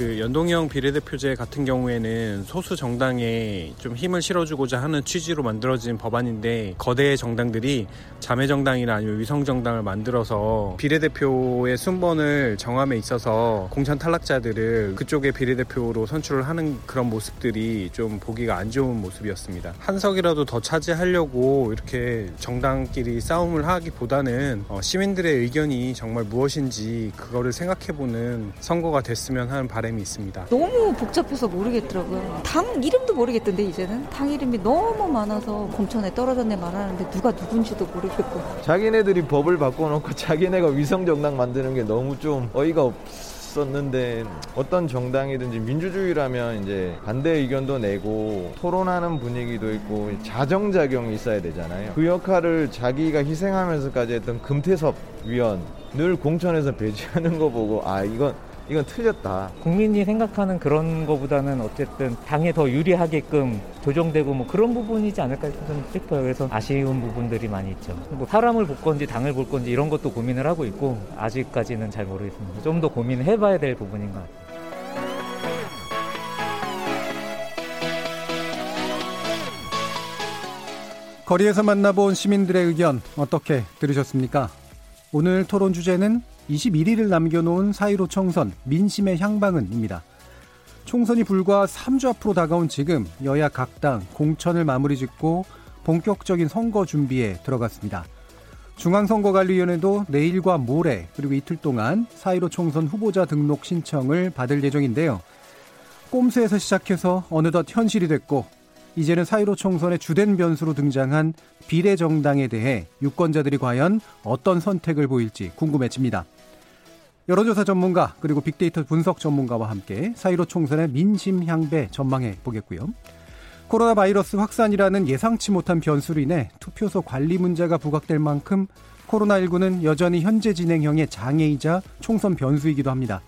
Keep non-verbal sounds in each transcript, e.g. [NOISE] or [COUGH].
그 연동형 비례대표제 같은 경우에는 소수 정당에 좀 힘을 실어주고자 하는 취지로 만들어진 법안인데 거대 정당들이 자매 정당이나 아니면 위성 정당을 만들어서 비례대표의 순번을 정함에 있어서 공천 탈락자들을 그쪽의 비례대표로 선출을 하는 그런 모습들이 좀 보기가 안 좋은 모습이었습니다. 한 석이라도 더 차지하려고 이렇게 정당끼리 싸움을 하기보다는 어, 시민들의 의견이 정말 무엇인지 그거를 생각해보는 선거가 됐으면 하는 바람이 바람이 있습니다. 너무 복잡해서 모르겠더라고요. 당 이름도 모르겠던데 이제는 당 이름이 너무 많아서 공천에 떨어졌네 말하는데 누가 누군지도 모르겠고. 자기네들이 법을 바꿔놓고 자기네가 위성 정당 만드는 게 너무 좀 어이가 없. 었는데 어떤 정당이든지 민주주의라면 이제 반대 의견도 내고 토론하는 분위기도 있고 자정작용이 있어야 되잖아요. 그 역할을 자기가 희생하면서까지 했던 금태섭 위원 늘 공천에서 배제하는 거 보고 아 이건 이건 틀렸다. 국민이 생각하는 그런 거보다는 어쨌든 당에 더 유리하게끔 조정되고 뭐 그런 부분이지 않을까 좀 싶어요. 그래서 아쉬운 부분들이 많이 있죠. 뭐 사람을 볼 건지 당을 볼 건지 이런 것도 고민을 하고 있고 아직까지는 잘 모르겠습니다. 좀 더 고민을 해봐야 될 부분인 것 같아요. 거리에서 만나본 시민들의 의견 어떻게 들으셨습니까? 오늘 토론 주제는 21일을 남겨놓은 사이로 총선 민심의 향방은입니다. 총선이 불과 3주 앞으로 다가온 지금 여야 각 당 공천을 마무리 짓고 본격적인 선거 준비에 들어갔습니다. 중앙선거관리위원회도 내일과 모레 그리고 이틀 동안 사이로 총선 후보자 등록 신청을 받을 예정인데요. 꼼수에서 시작해서 어느덧 현실이 됐고 이제는 사이로 총선의 주된 변수로 등장한 비례정당에 대해 유권자들이 과연 어떤 선택을 보일지 궁금해집니다. 여론조사 전문가 그리고 빅데이터 분석 전문가와 함께 사이로 총선의 민심 향배 전망해 보겠고요. 코로나 바이러스 확산이라는 예상치 못한 변수로 인해 투표소 관리 문제가 부각될 만큼 코로나19는 여전히 현재 진행형의 장애이자 총선 변수이기도 합니다.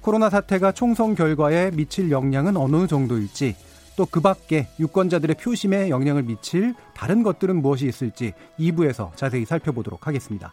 코로나 사태가 총선 결과에 미칠 영향은 어느 정도일지 또 그 밖에 유권자들의 표심에 영향을 미칠 다른 것들은 무엇이 있을지 2부에서 자세히 살펴보도록 하겠습니다.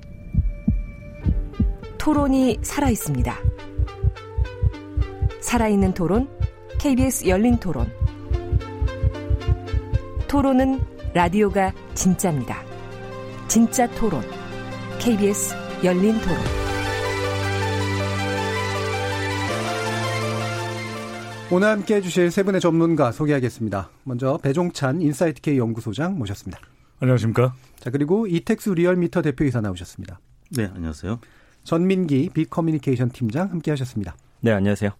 토론이 살아 있습니다. 살아있는 토론, KBS 열린 토론. 토론은 라디오가 진짜입니다. 진짜 토론, KBS 열린 토론. 오늘 함께 해주실 세 분의 전문가 소개하겠습니다. 먼저 배종찬 인사이트K 연구소장 모셨습니다. 안녕하십니까. 자, 그리고 이택수 리얼미터 대표이사 나오셨습니다. 네, 안녕하세요. 전민기 빅커뮤니케이션 팀장 함께 하셨습니다. 네, 안녕하세요.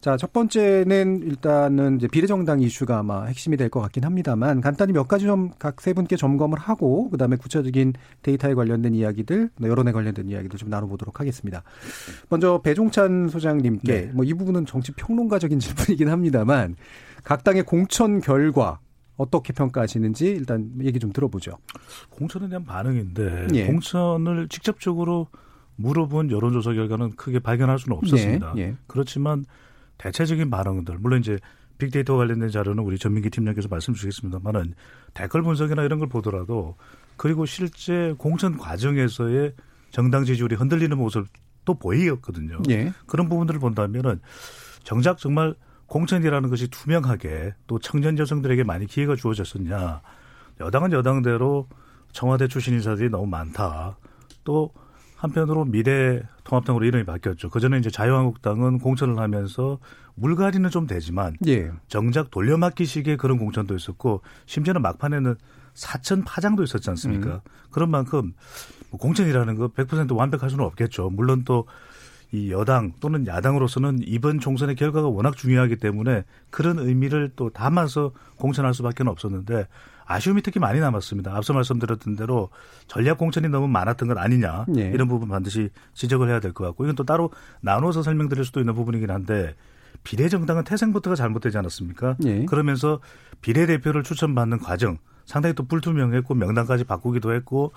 자, 첫 번째는 일단은 이제 비례정당 이슈가 아마 핵심이 될 것 같긴 합니다만 간단히 몇 가지 좀 각 세 분께 점검을 하고 그다음에 구체적인 데이터에 관련된 이야기들, 여론에 관련된 이야기들 좀 나눠보도록 하겠습니다. 먼저 배종찬 소장님께 네. 뭐이 부분은 정치 평론가적인 [LAUGHS] 질문이긴 합니다만 각 당의 공천 결과 어떻게 평가하시는지 일단 얘기 좀 들어보죠. 공천에 대한 반응인데 예. 공천을 직접적으로 물어본 여론조사 결과는 크게 발견할 수는 없었습니다. 예, 예. 그렇지만 대체적인 반응들 물론 이제 빅데이터 관련된 자료는 우리 전민기 팀장께서 말씀 주시겠습니다만은 댓글 분석이나 이런 걸 보더라도 그리고 실제 공천 과정에서의 정당 지지율이 흔들리는 모습 또 보이었거든요. 예. 그런 부분들을 본다면은 정작 정말 공천이라는 것이 투명하게 또 청년 여성들에게 많이 기회가 주어졌었냐. 여당은 여당대로 청와대 출신 인사들이 너무 많다. 또 한편으로 미래 통합당으로 이름이 바뀌었죠. 그 전에 이제 자유한국당은 공천을 하면서 물갈이는 좀 되지만 예. 정작 돌려막기식의 그런 공천도 있었고 심지어는 막판에는 사천 파장도 있었지 않습니까? 음. 그런 만큼 뭐 공천이라는 거 100% 완벽할 수는 없겠죠. 물론 또 이 여당 또는 야당으로서는 이번 총선의 결과가 워낙 중요하기 때문에 그런 의미를 또 담아서 공천할 수밖에 없었는데 아쉬움이 특히 많이 남았습니다. 앞서 말씀드렸던 대로 전략 공천이 너무 많았던 건 아니냐 네. 이런 부분 반드시 지적을 해야 될 것 같고 이건 또 따로 나눠서 설명드릴 수도 있는 부분이긴 한데 비례정당은 태생부터가 잘못되지 않았습니까? 네. 그러면서 비례대표를 추천받는 과정 상당히 또 불투명했고 명단까지 바꾸기도 했고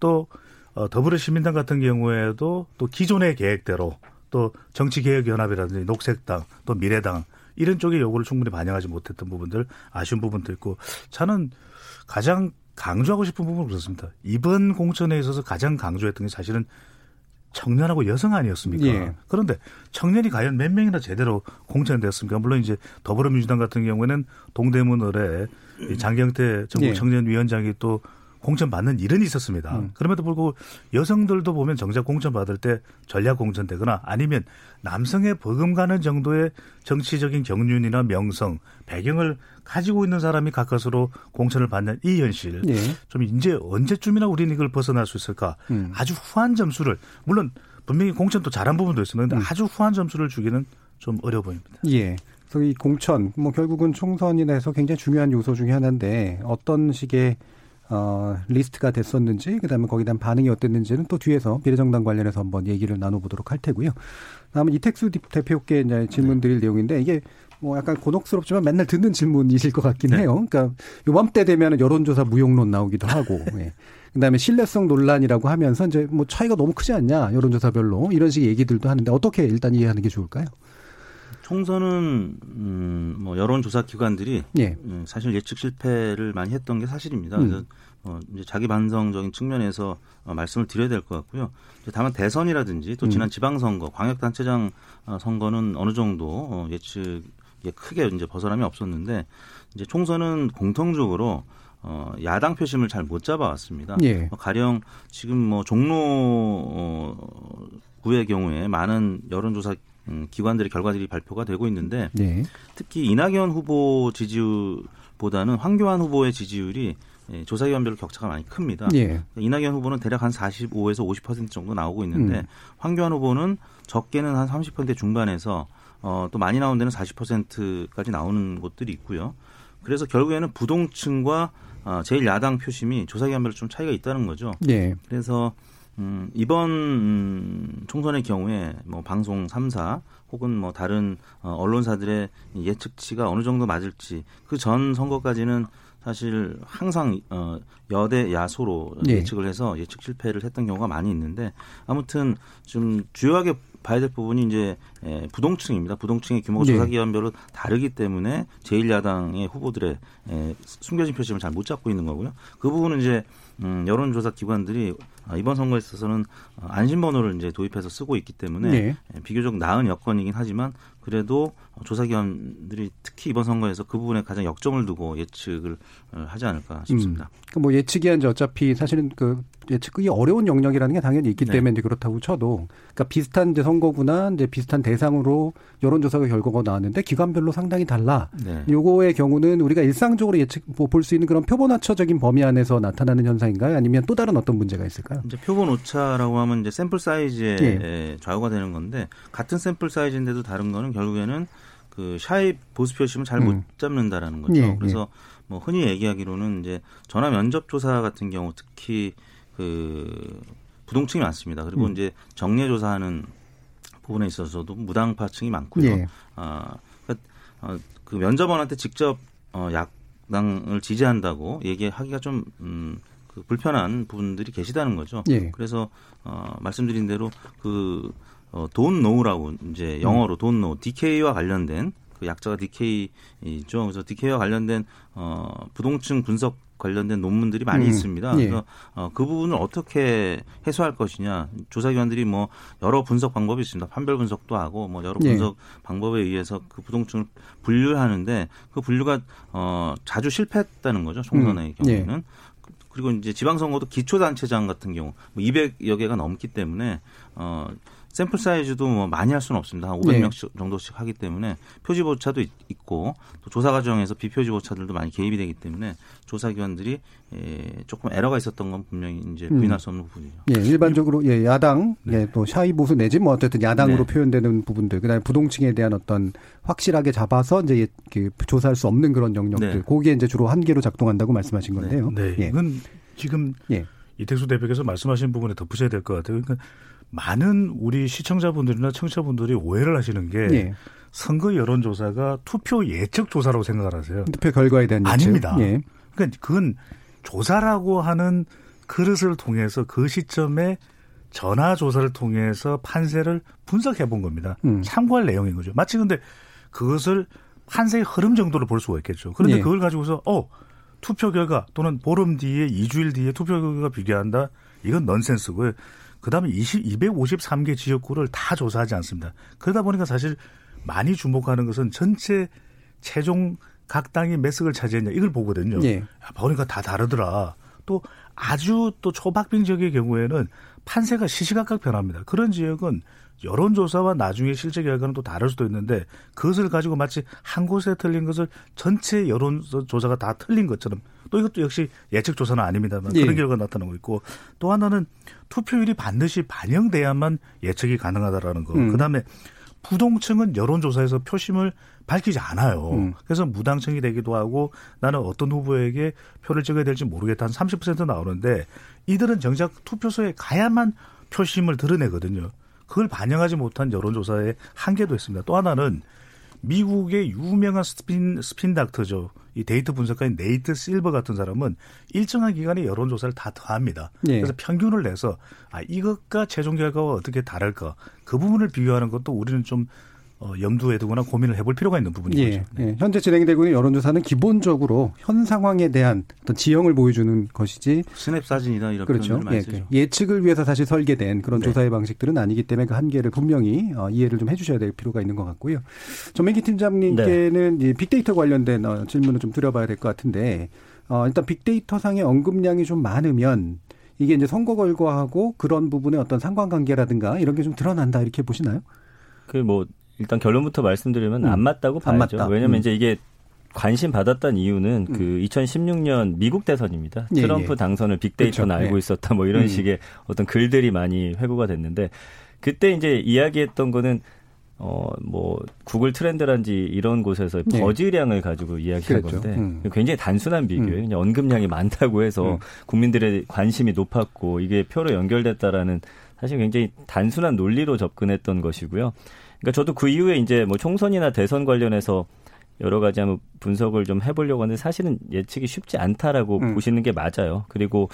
또 어, 더불어시민당 같은 경우에도 또 기존의 계획대로 또 정치개혁연합이라든지 녹색당 또 미래당 이런 쪽의 요구를 충분히 반영하지 못했던 부분들 아쉬운 부분도 있고 저는 가장 강조하고 싶은 부분은 그렇습니다. 이번 공천에 있어서 가장 강조했던 게 사실은 청년하고 여성 아니었습니까? 예. 그런데 청년이 과연 몇 명이나 제대로 공천됐습니까? 물론 이제 더불어민주당 같은 경우에는 동대문 을에 장경태 전국 예. 청년위원장이 또 공천 받는 일은 있었습니다. 음. 그럼에도 불구하고 여성들도 보면 정작 공천 받을 때 전략 공천되거나 아니면 남성의 버금 가는 정도의 정치적인 경륜이나 명성, 배경을 가지고 있는 사람이 가까스로 공천을 받는 이 현실. 네. 좀 이제 언제쯤이나 우리는 이걸 벗어날 수 있을까? 음. 아주 후한 점수를 물론 분명히 공천도 잘한 부분도 있습니다. 음. 아주 후한 점수를 주기는 좀 어려워 보입니다. 예. 그래서 이 공천, 뭐 결국은 총선이라서 굉장히 중요한 요소 중에 하나인데 어떤 식의 어, 리스트가 됐었는지, 그 다음에 거기에 대한 반응이 어땠는지는 또 뒤에서 비례정당 관련해서 한번 얘기를 나눠보도록 할 테고요. 다음은 이택수 대표께 이제 질문 드릴 네. 내용인데, 이게 뭐 약간 곤혹스럽지만 맨날 듣는 질문이실 것 같긴 네. 해요. 그러니까 요맘때 되면 여론조사 무용론 나오기도 하고, [LAUGHS] 예. 그다음에 신뢰성 논란이라고 하면서 이제 뭐 차이가 너무 크지 않냐 여론조사별로 이런 식의 얘기들도 하는데 어떻게 일단 이해하는 게 좋을까요? 총선은 음, 뭐 여론조사 기관들이 예. 음, 사실 예측 실패를 많이 했던 게 사실입니다. 음. 그래서 어, 이제 자기 반성적인 측면에서 어, 말씀을 드려야 될 것 같고요. 다만 대선이라든지 또 음. 지난 지방선거, 광역단체장 어, 선거는 어느 정도 어, 예측에 크게 이제 벗어남이 없었는데 이제 총선은 공통적으로 어, 야당 표심을 잘 못 잡아왔습니다. 예. 뭐 가령 지금 뭐 종로 어, 구의 경우에 많은 여론조사 음, 기관들의 결과들이 발표가 되고 있는데 네. 특히 이낙연 후보 지지율보다는 황교안 후보의 지지율이 예, 조사기관별로 격차가 많이 큽니다. 예. 이낙연 후보는 대략 한 45에서 50% 정도 나오고 있는데 음. 황교안 후보는 적게는 한 30% 중반에서 어, 또 많이 나온 데는 40%까지 나오는 곳들이 있고요. 그래서 결국에는 부동층과 어, 제일 야당 표심이 조사기관별로 좀 차이가 있다는 거죠. 예. 그래서 음, 이번 음, 총선의 경우에 뭐 방송 3사 혹은 뭐 다른 어, 언론사들의 예측치가 어느 정도 맞을지 그 전 선거까지는 사실 항상 어, 여대 야소로 네. 예측을 해서 예측 실패를 했던 경우가 많이 있는데 아무튼 좀 주요하게 봐야 될 부분이 이제 에, 부동층입니다. 부동층의 규모가 네. 조사 기관별로 다르기 때문에 제1야당의 후보들의 에, 숨겨진 표심을 잘 못 잡고 있는 거고요. 그 부분은 이제 음, 여론조사 기관들이 어, 이번 선거에 있어서는 어, 안심번호를 이제 도입해서 쓰고 있기 때문에 네. 비교적 나은 여건이긴 하지만 그래도 조사기관들이 특히 이번 선거에서 그 부분에 가장 역점을 두고 예측을 어, 하지 않을까 싶습니다. 음. 그뭐 예측이 한지 어차피 사실은 그 예측이 어려운 영역이라는 게 당연히 있기 네. 때문에 네. 그렇다고 쳐도 그러니까 비슷한 이제 선거구나 이제 비슷한 대상으로 여론조사가 결과가 나왔는데 기관별로 상당히 달라. 네. 요거의 경우는 우리가 일상적으로 예측 뭐 볼 수 있는 그런 표본 오차적인 범위 안에서 나타나는 현상인가요? 아니면 또 다른 어떤 문제가 있을까요? 이제 표본 오차라고 하면 이제 샘플 사이즈에 네. 좌우가 되는 건데 같은 샘플 사이즈인데도 다른 거는 결국에는 그 샤입 보수 표심을 잘못 음. 잡는다라는 거죠. 예, 그래서 예. 뭐 흔히 얘기하기로는 이제 전화 면접 조사 같은 경우 특히 그 부동층이 많습니다. 그리고 음. 이제 정례 조사하는 부분에 있어서도 무당파층이 많고요. 예. 아, 그러니까 어, 그 면접원한테 직접 어, 약당을 지지한다고 얘기하기가 좀 음, 그 불편한 부분들이 계시다는 거죠. 예. 그래서 어, 말씀드린 대로 그 어, 돈 노우라고 이제 영어로 돈 노우 DK와 관련된 그 약자가 DK죠. 그래서 DK와 관련된 어, 부동층 분석 관련된 논문들이 많이 음. 있습니다. 예. 그래서 어, 그 부분을 어떻게 해소할 것이냐 조사기관들이 뭐 여러 분석 방법이 있습니다. 판별 분석도 하고 뭐 여러 예. 분석 예. 방법에 의해서 그 부동층을 분류하는데 그 분류가 어, 자주 실패했다는 거죠. 총선의 음. 경우에는. 예. 그리고 이제 지방선거도 기초단체장 같은 경우 뭐 200여 개가 넘기 때문에 어 샘플 사이즈도 뭐 많이 할 수는 없습니다. 한 500명 정도씩 하기 때문에 표지 오차도 있고 또 조사 과정에서 비표지 오차들도 많이 개입이 되기 때문에 조사 기관들이 예, 조금 에러가 있었던 건 분명히 이제 음. 부인할 수 없는 부분이죠. 예, 일반적으로 예, 야당, 네. 예, 또 샤이 보수 내지 뭐 어쨌든 야당으로 네. 표현되는 부분들, 그다음에 부동층에 대한 어떤 확실하게 잡아서 이제 그 조사할 수 없는 그런 영역들, 네. 거기에 이제 주로 한계로 작동한다고 말씀하신 네. 건데요. 네, 예. 이건 지금 예. 이택수 대표께서 말씀하신 부분에 덧붙여야 될 것 같아요. 그러니까 많은 우리 시청자분들이나 청취자분들이 오해를 하시는 게 예. 선거 여론조사가 투표 예측 조사라고 생각을 하세요. 투표 결과에 대한 예측. 아닙니다. 예. 그러니까 그건 조사라고 하는 그릇을 통해서 그 시점에 전화 조사를 통해서 판세를 분석해 본 겁니다. 음. 참고할 내용인 거죠. 마치 근데 그것을 판세의 흐름 정도로 볼 수가 있겠죠. 그런데 예. 그걸 가지고서 어 투표 결과 또는 보름 뒤에 2주일 뒤에 투표 결과가 비교한다. 이건 넌센스고요. 그다음에 20, 253개 지역구를 다 조사하지 않습니다. 그러다 보니까 사실 많이 주목하는 것은 전체 최종 각 당이 몇 석을 차지했냐 이걸 보거든요. 예. 보니까 다 다르더라. 또 아주 또 초박빙 지역의 경우에는 판세가 시시각각 변합니다. 그런 지역은 여론조사와 나중에 실제 결과는 또 다를 수도 있는데 그것을 가지고 마치 한 곳에 틀린 것을 전체 여론조사가 다 틀린 것처럼 또 이것도 역시 예측 조사는 아닙니다만 예. 그런 결과가 나타나고 있고 또 하나는 투표율이 반드시 반영돼야만 예측이 가능하다라는 거. 음. 그다음에 부동층은 여론조사에서 표심을 밝히지 않아요. 음. 그래서 무당층이 되기도 하고 나는 어떤 후보에게 표를 찍어야 될지 모르겠다 한 30% 나오는데 이들은 정작 투표소에 가야만 표심을 드러내거든요. 그걸 반영하지 못한 여론조사의 한계도 있습니다. 또 하나는 미국의 유명한 spin, spin doctor죠. 이 데이터 분석가인 네이트 실버 같은 사람은 일정한 기간에 여론조사를 다 더합니다. 예. 그래서 평균을 내서 아 이것과 최종 결과가 어떻게 다를까 그 부분을 비교하는 것도 우리는 좀 어, 염두에 두거나 고민을 해볼 필요가 있는 부분이죠. 예, 네. 예. 현재 진행되고 있는 여론조사는 기본적으로 현 상황에 대한 어떤 지형을 보여주는 것이지 스냅 사진이다 이런 그렇죠. 예, 그 예측을 위해서 사실 설계된 그런 네. 조사의 방식들은 아니기 때문에 그 한계를 분명히 어, 이해를 좀 해주셔야 될 필요가 있는 것 같고요. 전민기 팀장님께는 네. 빅데이터 관련된 어, 질문을 좀 드려봐야 될 것 같은데 어, 일단 빅데이터 상의 언급량이 좀 많으면 이게 이제 선거 결과하고 그런 부분의 어떤 상관관계라든가 이런 게 좀 드러난다 이렇게 보시나요? 그뭐 일단 결론부터 말씀드리면 음. 안 맞다고 봐야죠. 안 맞다. 왜냐하면 음. 이제 이게 관심 받았던 이유는 음. 그 2016년 미국 대선입니다. 예, 트럼프 예. 당선을 빅데이터는 그렇죠. 알고 예. 있었다 뭐 이런 음. 식의 어떤 글들이 많이 회고가 됐는데 그때 이제 이야기했던 거는 어 뭐 구글 트렌드란지 이런 곳에서 예. 버즈량을 가지고 이야기한. 건데 음. 굉장히 단순한 비교예요. 음. 그냥 언급량이 많다고 해서 음. 국민들의 관심이 높았고 이게 표로 연결됐다라는 사실 굉장히 단순한 논리로 접근했던 것이고요. 그러니까 저도 그 이후에 이제 뭐 총선이나 대선 관련해서 여러 가지 한번 분석을 좀 해보려고 하는데 사실은 예측이 쉽지 않다라고 음. 보시는 게 맞아요. 그리고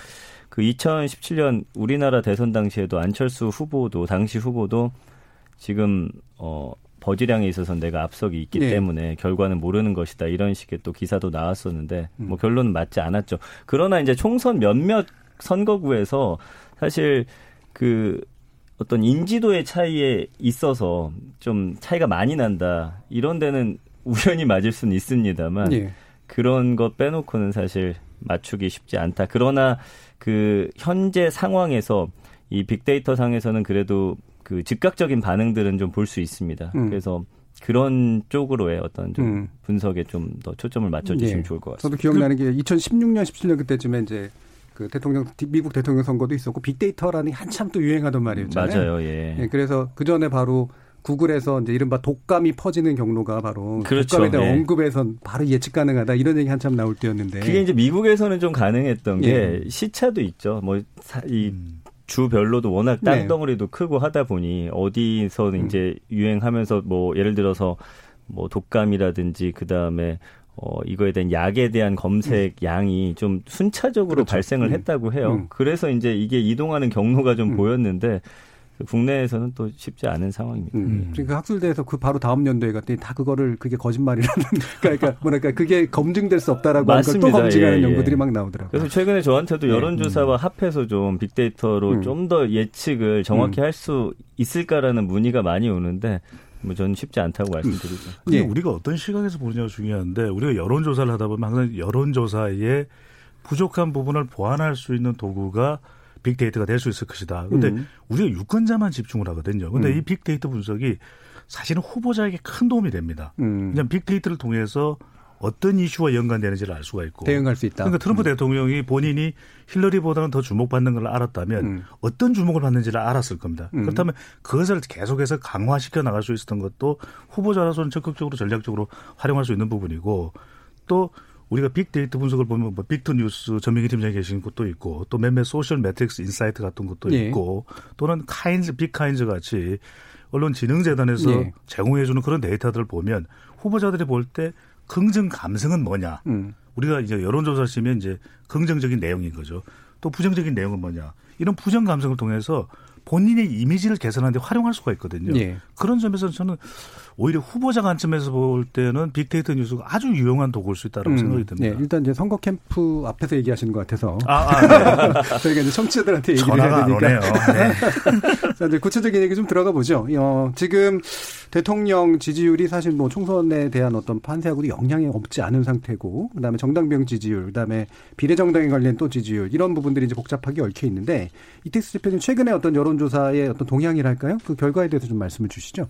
그 2017년 우리나라 대선 당시에도 안철수 후보도 당시 후보도 지금 어 버지량에 있어서 내가 앞석이 있기 네. 때문에 결과는 모르는 것이다 이런 식의 또 기사도 나왔었는데 음. 뭐 결론은 맞지 않았죠. 그러나 이제 총선 몇몇 선거구에서 사실 그 어떤 인지도의 차이에 있어서 좀 차이가 많이 난다. 이런 데는 [LAUGHS] 우연히 맞을 수는 있습니다만 예. 그런 것 빼놓고는 사실 맞추기 쉽지 않다. 그러나 그 현재 상황에서 이 빅데이터 상에서는 그래도 그 즉각적인 반응들은 좀 볼 수 있습니다. 음. 그래서 그런 쪽으로의 어떤 좀 음. 분석에 좀 더 초점을 맞춰주시면 예. 좋을 것 같습니다. 저도 기억나는 게 2016년, 17년 그때쯤에 이제 그 대통령 미국 대통령 선거도 있었고 빅데이터라는 한참 또 유행하던 말이었잖아요. 맞아요. 예. 예 그래서 그 전에 바로 구글에서 이제 이른바 독감이 퍼지는 경로가 바로 그렇죠. 독감에 대한 네. 언급에선 바로 예측 가능하다 이런 얘기 한참 나올 때였는데 그게 이제 미국에서는 좀 가능했던 예. 게 시차도 있죠. 뭐이 음. 주별로도 워낙 네. 땅덩어리도 네. 크고 하다 보니 어디서 음. 이제 유행하면서 뭐 예를 들어서 뭐 독감이라든지 그 다음에 어, 이거에 대한 약에 대한 검색 음. 양이 좀 순차적으로 그렇죠. 발생을 음. 했다고 해요. 음. 그래서 이제 이게 이동하는 경로가 좀 음. 보였는데 국내에서는 또 쉽지 않은 상황입니다. 음. 그러니까 학술대에서 그 바로 다음 연도에 갔더니 다 그거를 그게 거짓말이라는 [LAUGHS] 그러니까 뭐랄까 그게 검증될 수 없다라고 하는 걸또 검증하는 예, 예. 연구들이 막 나오더라고요. 그래서 최근에 저한테도 네. 여론조사와 음. 합해서 좀 빅데이터로 음. 좀더 예측을 정확히 할 수 있을까라는 문의가 많이 오는데 뭐 저는 쉽지 않다고 말씀드리죠. [LAUGHS] 근데 예. 우리가 어떤 시각에서 보느냐가 중요한데 우리가 여론 조사를 하다 보면 항상 여론 조사에 부족한 부분을 보완할 수 있는 도구가 빅데이터가 될 수 있을 것이다. 근데 음. 우리가 유권자만 집중을 하거든요. 근데 음. 이 빅데이터 분석이 사실은 후보자에게 큰 도움이 됩니다. 음. 그냥 빅데이터를 통해서 어떤 이슈와 연관되는지를 알 수가 있고 대응할 수 있다. 그러니까 트럼프 음. 대통령이 본인이 힐러리보다는 더 주목받는 걸 알았다면 음. 어떤 주목을 받는지를 알았을 겁니다. 음. 그렇다면 그것을 계속해서 강화시켜 나갈 수 있었던 것도 후보자로서는 적극적으로 전략적으로 활용할 수 있는 부분이고 또 우리가 빅데이터 분석을 보면 뭐 빅터 뉴스 전민기 팀장이 계신 곳도 있고 또 몇몇 소셜 메트릭스 인사이트 같은 것도 예. 있고 또는 카인즈 빅카인즈 같이 언론진흥재단에서 예. 제공해주는 그런 데이터들을 보면 후보자들이 볼 때 긍정 감성은 뭐냐. 음. 우리가 이제 여론조사시면 이제 긍정적인 내용인 거죠. 또 부정적인 내용은 뭐냐. 이런 부정 감성을 통해서 본인의 이미지를 개선하는데 활용할 수가 있거든요. 예. 그런 점에서 저는 오히려 후보자 관점에서 볼 때는 빅데이터 뉴스가 아주 유용한 도구일 수 있다고 음, 생각이 듭니다. 네, 일단 이제 선거 캠프 앞에서 얘기하시는 것 같아서 아, 아 [LAUGHS] 네. 저희가 이제 청취자들한테 얘기를 해야 되니까. 네. [LAUGHS] 자, 이제 구체적인 얘기 좀 들어가 보죠. 어, 지금 대통령 지지율이 사실 뭐 총선에 대한 어떤 판세하고도 영향이 없지 않은 상태고, 그다음에 정당병 지지율, 그다음에 비례정당에 관련 또 지지율 이런 부분들이 이제 복잡하게 얽혀 있는데 이택스 대표님 최근에 어떤 여론 조사의 어떤 동향이랄까요? 그 결과에 대해서 좀 말씀을 주시죠.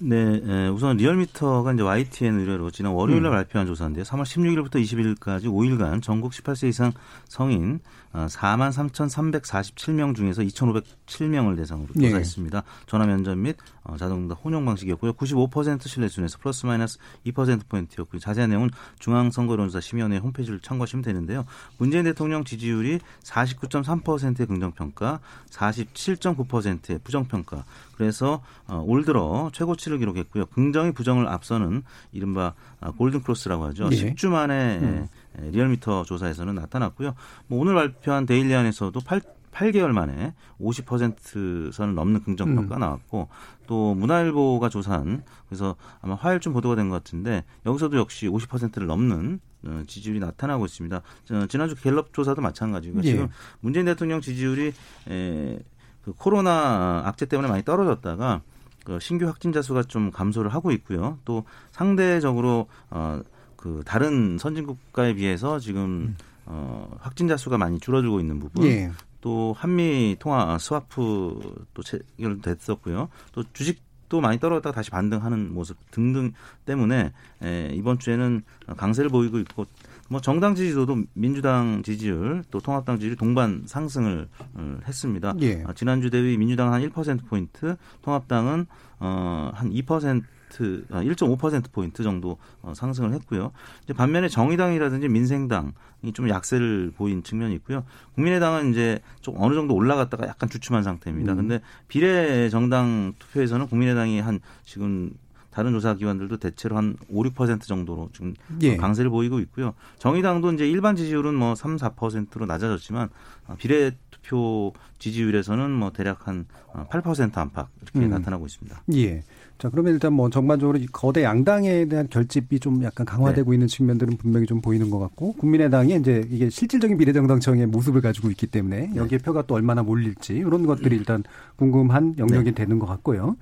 네, 우선 리얼미터가 이제 YTN 의뢰로 지난 월요일에 음. 발표한 조사인데요. 3월 16일부터 20일까지 5일간 전국 18세 이상 성인 4만 어, 3,347명 중에서 2,507명을 대상으로 예. 조사했습니다. 네. 전화 면접 및 어, 자동응답 혼용 방식이었고요. 95% 신뢰 수준에서 플러스 마이너스 2%포인트였고요. 자세한 내용은 중앙선거여론조사 심의위원회 홈페이지를 참고하시면 되는데요. 문재인 대통령 지지율이 49.3%의 긍정평가, 47.9%의 부정평가. 그래서 어, 올 들어 최고치를 기록했고요. 긍정이 부정을 앞서는 이른바 골든크로스라고 하죠. 네. 10주 만에 음. 예, 리얼미터 조사에서는 나타났고요. 뭐 오늘 발표한 데일리안에서도 8 8개월 만에 50% 선을 넘는 긍정 평가 음. 나왔고 또 문화일보가 조사한 그래서 아마 화요일쯤 보도가 된 것 같은데 여기서도 역시 50%를 넘는 어, 지지율이 나타나고 있습니다. 지난주 갤럽 조사도 마찬가지고 예. 지금 문재인 대통령 지지율이 에, 그 코로나 악재 때문에 많이 떨어졌다가 그 신규 확진자 수가 좀 감소를 하고 있고요. 또 상대적으로 어, 그 다른 선진 국가에 비해서 지금 음. 어, 확진자 수가 많이 줄어들고 있는 부분. 예. 또 한미 통화 스와프 또 체결됐었고요. 또 주식도 많이 떨어졌다가 다시 반등하는 모습 등등 때문에 에, 이번 주에는 강세를 보이고 있고 뭐 정당 지지도도 민주당 지지율 또 통합당 지지율 동반 상승을 어, 했습니다. 예. 어, 지난주 대비 민주당 한1% 포인트, 통합당은 어한2% 1.5% 포인트 정도 어, 상승을 했고요. 이제 반면에 정의당이라든지 민생당이 좀 약세를 보인 측면이 있고요. 국민의당은 이제 좀 어느 정도 올라갔다가 약간 주춤한 상태입니다. 음. 근데 비례 정당 투표에서는 국민의당이 한 지금 다른 조사 기관들도 대체로 한 5, 6% 정도로 지금 예. 강세를 보이고 있고요. 정의당도 이제 일반 지지율은 뭐 3, 4%로 낮아졌지만 어, 비례 투표 지지율에서는 뭐 대략 한 8% 안팎 이렇게 음. 나타나고 있습니다. 예. 자, 그러면 일단 뭐 전반적으로 거대 양당에 대한 결집이 좀 약간 강화되고 네. 있는 측면들은 분명히 좀 보이는 것 같고 국민의당이 이제 이게 실질적인 비례정당청의 모습을 가지고 있기 때문에 네. 여기에 네. 표가 또 얼마나 몰릴지 이런 것들이 음. 일단 궁금한 영역이 네. 되는 것 같고요.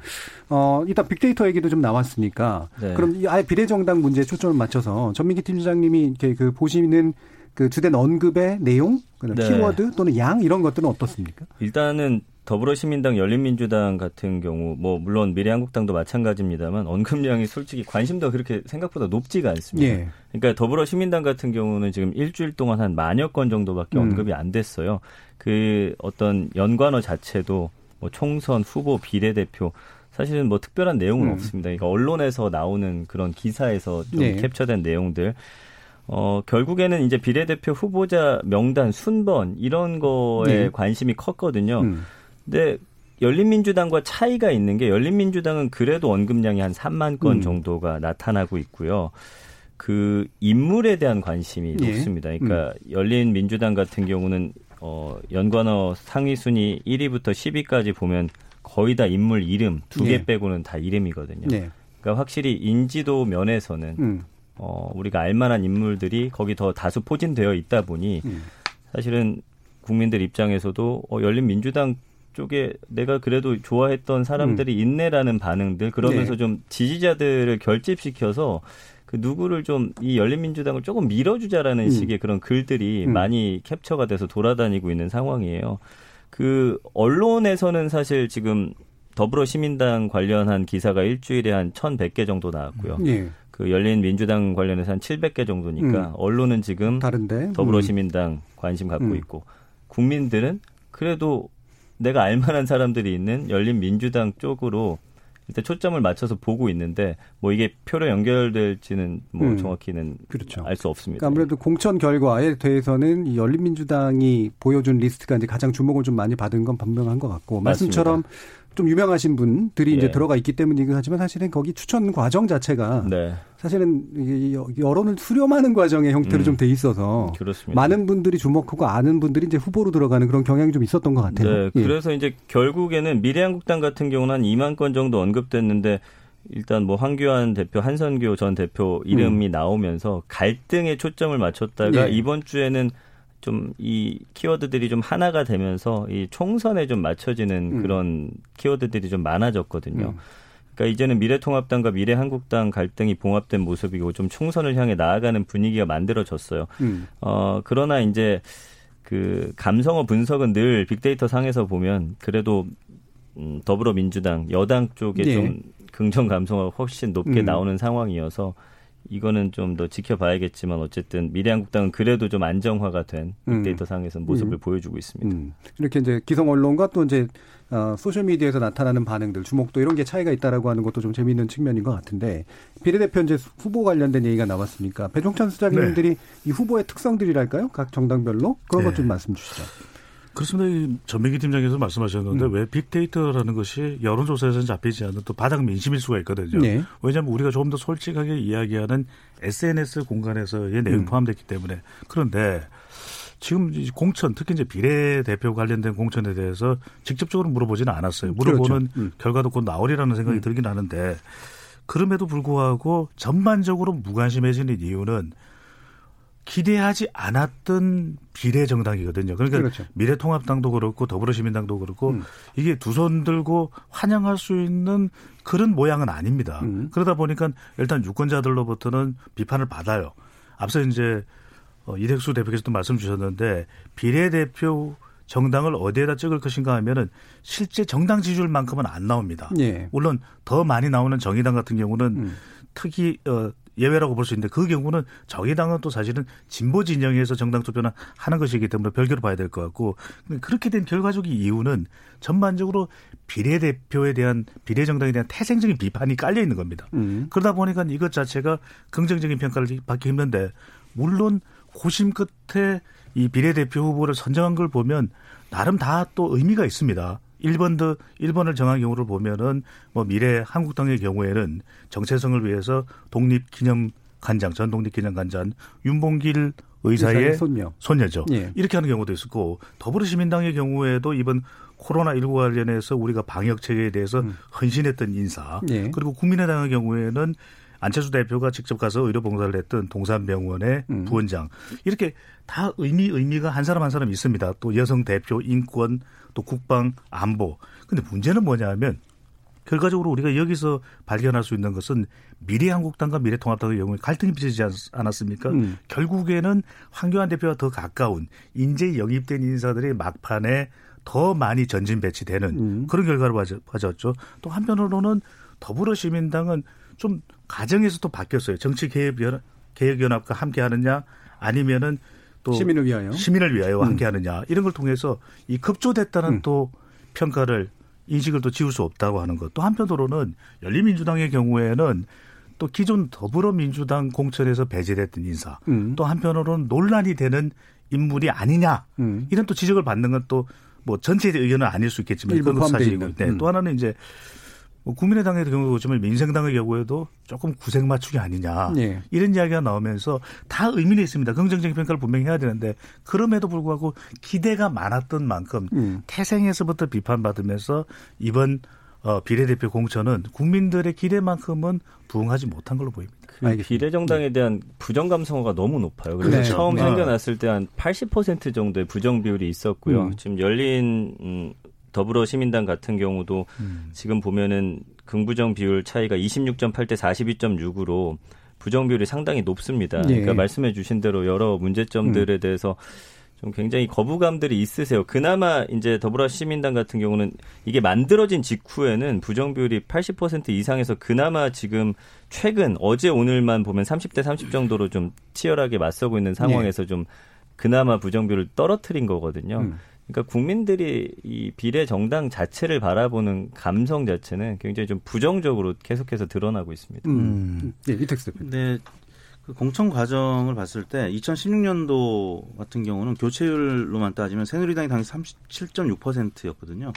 어, 일단 빅데이터 얘기도 좀 나왔으니까 네. 그럼 아예 비례정당 문제에 초점을 맞춰서 전민기 팀장님이 이렇게 그 보시는 그 주된 언급의 내용, 네. 키워드 또는 양 이런 것들은 어떻습니까? 일단은 더불어시민당, 열린민주당 같은 경우 뭐 물론 미래한국당도 마찬가지입니다만 언급량이 솔직히 관심도 그렇게 생각보다 높지가 않습니다. 예. 그러니까 더불어시민당 같은 경우는 지금 일주일 동안 한 만여 건 정도밖에 음. 언급이 안 됐어요. 그 어떤 연관어 자체도 뭐 총선 후보 비례대표 사실은 뭐 특별한 내용은 음. 없습니다. 그러니까 언론에서 나오는 그런 기사에서 좀 네. 캡처된 내용들 어, 결국에는 이제 비례대표 후보자 명단 순번 이런 거에 네. 관심이 컸거든요. 음. 근데 열린민주당과 차이가 있는 게 열린민주당은 그래도 언급량이 한 3만 건 음. 정도가 나타나고 있고요. 그 인물에 대한 관심이 예. 높습니다. 그러니까 음. 열린민주당 같은 경우는 어 연관어 상위 순위 1위부터 10위까지 보면 거의 다 인물 이름 두개 예. 빼고는 다 이름이거든요. 예. 그러니까 확실히 인지도 면에서는 음. 어 우리가 알만한 인물들이 거기 더 다수 포진되어 있다 보니 음. 사실은 국민들 입장에서도 어 열린민주당 쪽에 내가 그래도 좋아했던 사람들이 음. 있네라는 반응들 그러면서 네. 좀 지지자들을 결집시켜서 그 누구를 좀 이 열린민주당을 조금 밀어주자라는 음. 식의 그런 글들이 음. 많이 캡처가 돼서 돌아다니고 있는 상황이에요. 그 언론에서는 사실 지금 더불어시민당 관련한 기사가 일주일에 한 1,100개 정도 나왔고요. 예. 그 열린 민주당 관련해서 한 700개 정도니까 음. 언론은 지금 다른데? 더불어시민당 음. 관심 갖고 음. 있고 국민들은 그래도 내가 알만한 사람들이 있는 열린 민주당 쪽으로 일단 초점을 맞춰서 보고 있는데 뭐 이게 표로 연결될지는 뭐 음, 정확히는 그렇죠. 알 수 없습니다. 그러니까 아무래도 공천 결과에 대해서는 이 열린민주당이 보여준 리스트가 이제 가장 주목을 좀 많이 받은 건 분명한 것 같고 맞습니다. 말씀처럼 좀 유명하신 분들이 예. 이제 들어가 있기 때문이긴 하지만 사실은 거기 추천 과정 자체가 네. 사실은 여론을 수렴하는 과정의 형태로 음. 좀돼 있어서 그렇습니다. 많은 분들이 주목하고 아는 분들이 이제 후보로 들어가는 그런 경향이 좀 있었던 것 같아요. 네. 예. 그래서 이제 결국에는 미래한국당 같은 경우는 한 2만 건 정도 언급됐는데 일단 뭐 황교안 대표, 한선교 전 대표 이름이 음. 나오면서 갈등에 초점을 맞췄다가 예. 이번 주에는 좀 이 키워드들이 좀 하나가 되면서 이 총선에 좀 맞춰지는 음. 그런 키워드들이 좀 많아졌거든요. 음. 그러니까 이제는 미래통합당과 미래한국당 갈등이 봉합된 모습이고 좀 총선을 향해 나아가는 분위기가 만들어졌어요. 음. 어 그러나 이제 그 감성어 분석은 늘 빅데이터 상에서 보면 그래도 음, 더불어민주당 여당 쪽에 네. 좀 긍정 감성어가 훨씬 높게 음. 나오는 상황이어서 이거는 좀 더 지켜봐야겠지만 어쨌든 미래한국당은 그래도 좀 안정화가 된 음. 빅데이터 상에서 모습을 음. 보여주고 있습니다. 음. 이렇게 이제 기성 언론과 또 이제 어, 소셜 미디어에서 나타나는 반응들, 주목도 이런 게 차이가 있다라고 하는 것도 좀 재미있는 측면인 것 같은데 비례대표 이제 후보 관련된 얘기가 나왔으니까 배종찬 소장님들이 네. 이 후보의 특성들이랄까요? 각 정당별로 그런 네. 것좀 말씀 주시죠. 그렇습니다. 전민기 팀장께서 말씀하셨는데 음. 왜 빅데이터라는 것이 여론조사에서는 잡히지 않는 또 바닥 민심일 수가 있거든요. 네. 왜냐하면 우리가 조금 더 솔직하게 이야기하는 SNS 공간에서의 내용이 음. 포함됐기 때문에 그런데 지금 공천 특히 이제 비례대표 관련된 공천에 대해서 직접적으로 물어보지는 않았어요. 물어보는 그렇죠. 음. 결과도 곧 나오리라는 생각이 음. 들긴 하는데 그럼에도 불구하고 전반적으로 무관심해지는 이유는 기대하지 않았던 비례 정당이거든요. 그러니까 그렇죠. 미래통합당도 그렇고 더불어시민당도 그렇고 음. 이게 두 손 들고 환영할 수 있는 그런 모양은 아닙니다. 음. 그러다 보니까 일단 유권자들로부터는 비판을 받아요. 앞서 이제 어, 이택수 대표께서도 말씀 주셨는데 비례대표 정당을 어디에다 찍을 것인가 하면은 실제 정당 지지율만큼은 안 나옵니다. 예. 물론 더 많이 나오는 정의당 같은 경우는 음. 특히 어 예외라고 볼 수 있는데 그 경우는 정의당은 또 사실은 진보 진영에서 정당 투표는 하는 것이기 때문에 별개로 봐야 될 것 같고 그렇게 된 결과적인 이유는 전반적으로 비례대표에 대한 비례정당에 대한 태생적인 비판이 깔려 있는 겁니다. 음. 그러다 보니까 이것 자체가 긍정적인 평가를 받기 힘든데 물론 고심 끝에 이 비례대표 후보를 선정한 걸 보면 나름 다 또 의미가 있습니다. 1번도 1번을 정한 경우를 보면은 뭐 미래 한국당의 경우에는 정체성을 위해서 독립기념 간장 전 독립기념 간장 윤봉길 의사의 손녀. 손녀죠. 예. 이렇게 하는 경우도 있었고 더불어시민당의 경우에도 이번 코로나 19 관련해서 우리가 방역 체계에 대해서 음. 헌신했던 인사 예. 그리고 국민의당의 경우에는 안철수 대표가 직접 가서 의료 봉사를 했던 동산병원의 음. 부원장 이렇게 다 의미 의미가 한 사람 한 사람 있습니다. 또 여성 대표 인권 또 국방 안보. 근데 문제는 뭐냐하면 결과적으로 우리가 여기서 발견할 수 있는 것은 미래한국당과 미래통합당의 경우에 갈등이 빚어지지 않았습니까? 음. 결국에는 황교안 대표와 더 가까운 인재 영입된 인사들이 막판에 더 많이 전진 배치되는 음. 그런 결과를 가졌죠. 또 한편으로는 더불어시민당은 좀 가정에서 또 바뀌었어요. 정치 개혁 개혁연합과 함께 하느냐 아니면은 또 시민을 위하여 시민을 위하여 음. 함께 하느냐 이런 걸 통해서 이 급조됐다는 음. 또 평가를 인식을 또 지울 수 없다고 하는 것. 또 한편으로는 열린민주당의 경우에는 또 기존 더불어민주당 공천에서 배제됐던 인사. 음. 또 한편으로는 논란이 되는 인물이 아니냐. 음. 이런 또 지적을 받는 건 또 뭐 전체 의견은 아닐 수 있겠지만 그건 사실이고. 네. 음. 또 하나는 이제 뭐 국민의당의 경우도 그렇지만 민생당의 경우에도 조금 구색 맞추기 아니냐 네. 이런 이야기가 나오면서 다 의미는 있습니다. 긍정적인 평가를 분명히 해야 되는데 그럼에도 불구하고 기대가 많았던 만큼 음. 태생에서부터 비판받으면서 이번 어, 비례대표 공천은 국민들의 기대만큼은 부응하지 못한 걸로 보입니다. 그 비례정당에 네. 대한 부정 감성어가 너무 높아요. 그래서 네. 처음 네. 생겨났을 때 한 80% 정도의 부정 비율이 있었고요. 음. 지금 열린 음, 더불어시민당 같은 경우도 음. 지금 보면은 긍부정 비율 차이가 26.8 대 42.6으로 부정 비율이 상당히 높습니다. 예. 그러니까 말씀해 주신 대로 여러 문제점들에 음. 대해서 좀 굉장히 거부감들이 있으세요. 그나마 이제 더불어시민당 같은 경우는 이게 만들어진 직후에는 부정 비율이 80% 이상에서 그나마 지금 최근 어제 오늘만 보면 30대 30 정도로 좀 치열하게 맞서고 있는 상황에서 네. 좀 그나마 부정 비율을 떨어뜨린 거거든요. 음. 그러니까 국민들이 이 비례 정당 자체를 바라보는 감성 자체는 굉장히 좀 부정적으로 계속해서 드러나고 있습니다. 음. 네, 이택스 대표. 네. 그 공천 과정을 봤을 때 2016년도 같은 경우는 교체율로만 따지면 새누리당이 당시 37.6%였거든요.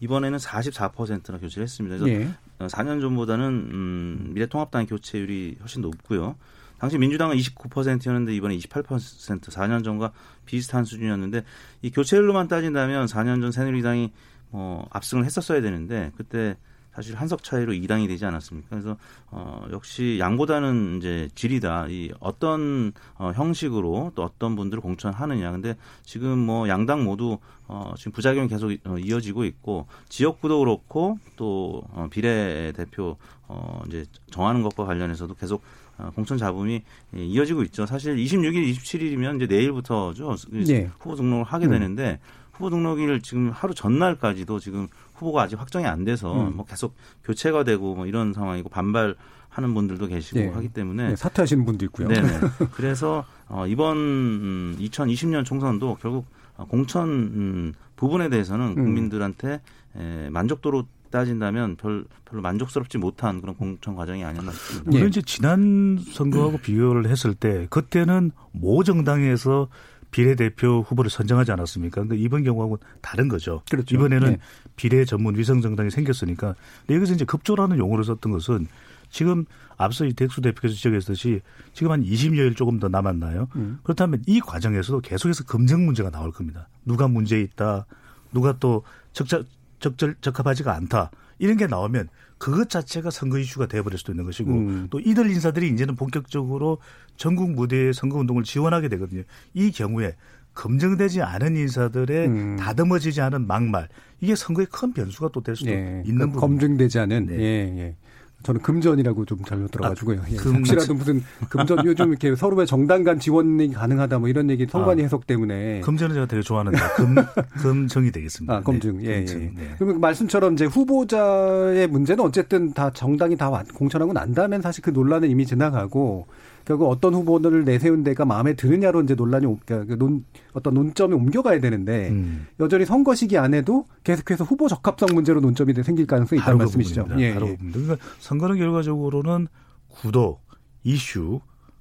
이번에는 44%나 교체를 했습니다. 그래서 네. 4년 전보다는 음, 미래통합당의 교체율이 훨씬 높고요. 당시 민주당은 29%였는데 이번에 28% 4년 전과 비슷한 수준이었는데 이 교체율로만 따진다면 4년 전 새누리당이 뭐 압승을 했었어야 되는데 그때 사실 한석 차이로 2당이 되지 않았습니까? 그래서 어 역시 양보다는 이제 질이다. 이 어떤 어 형식으로 또 어떤 분들을 공천하느냐. 근데 지금 뭐 양당 모두 어 지금 부작용이 계속 어, 이어지고 있고 지역구도 그렇고 또 어, 비례 대표 어 이제 정하는 것과 관련해서도 계속 어, 공천 잡음이 예, 이어지고 있죠. 사실 26일, 27일이면 이제 내일부터죠. 네. 후보 등록을 하게 음. 되는데 후보 등록일 지금 하루 전날까지도 지금 후보가 아직 확정이 안 돼서 음. 뭐 계속 교체가 되고 뭐 이런 상황이고 반발 하는 분들도 계시고 네. 하기 때문에 네, 사퇴하시는 분도 있고요. 네네. [LAUGHS] 그래서 어, 이번 음, 2020년 총선도 결국 공천 음, 부분에 대해서는 음. 국민들한테 에, 만족도로 따진다면 별, 별로 만족스럽지 못한 그런 공천 과정이 아니었나 싶습니다. 물론 이제 지난 선거하고 비교를 했을 때 그때는 모 정당에서 비례대표 후보를 선정하지 않았습니까? 근데 이번 경우하고는 다른 거죠. 그렇죠. 이번에는 네. 비례 전문 위성 정당이 생겼으니까. 근데 여기서 이제 급조라는 용어를 썼던 것은 지금 앞서 이택수 대표께서 지적했듯이 지금 한 20여일 조금 더 남았나요? 음. 그렇다면 이 과정에서도 계속해서 검증 문제가 나올 겁니다. 누가 문제 있다. 누가 또 적절, 적절, 적합하지가 않다. 이런 게 나오면 그것 자체가 선거 이슈가 돼버릴 수도 있는 것이고 음. 또 이들 인사들이 이제는 본격적으로 전국 무대의 선거 운동을 지원하게 되거든요. 이 경우에 검증되지 않은 인사들의 음. 다듬어지지 않은 막말 이게 선거의 큰 변수가 또 될 수도 네. 있는 그러니까 검증되지 않은 네. 예, 예. 저는 금전이라고 좀 잘못 들어가지고요. 아, 예. 금... 혹시라도 무슨 금전 요즘 이렇게 서로의 정당 간 지원이 가능하다 뭐 이런 얘기 선관위 아, 해석 때문에 금전은 제가 되게 좋아하는데 금 [LAUGHS] 금정이 되겠습니다. 아 검증 네. 예, 예. 네. 그러면 말씀처럼 이제 후보자의 문제는 어쨌든 다 정당이 다 공천하고 난 다음엔 사실 그 논란은 이미 지나가고 결국 어떤 후보들을 내세운 데가 마음에 드느냐로 이제 논란이 그러니까 그 논, 어떤 논점이 옮겨가야 되는데 음. 여전히 선거 시기 안에도 계속해서 후보 적합성 문제로 논점이 생길 가능성이 있다는 그 말씀이시죠. 예, 바로 예. 그러니까 선거는 결과적으로는 구도, 이슈,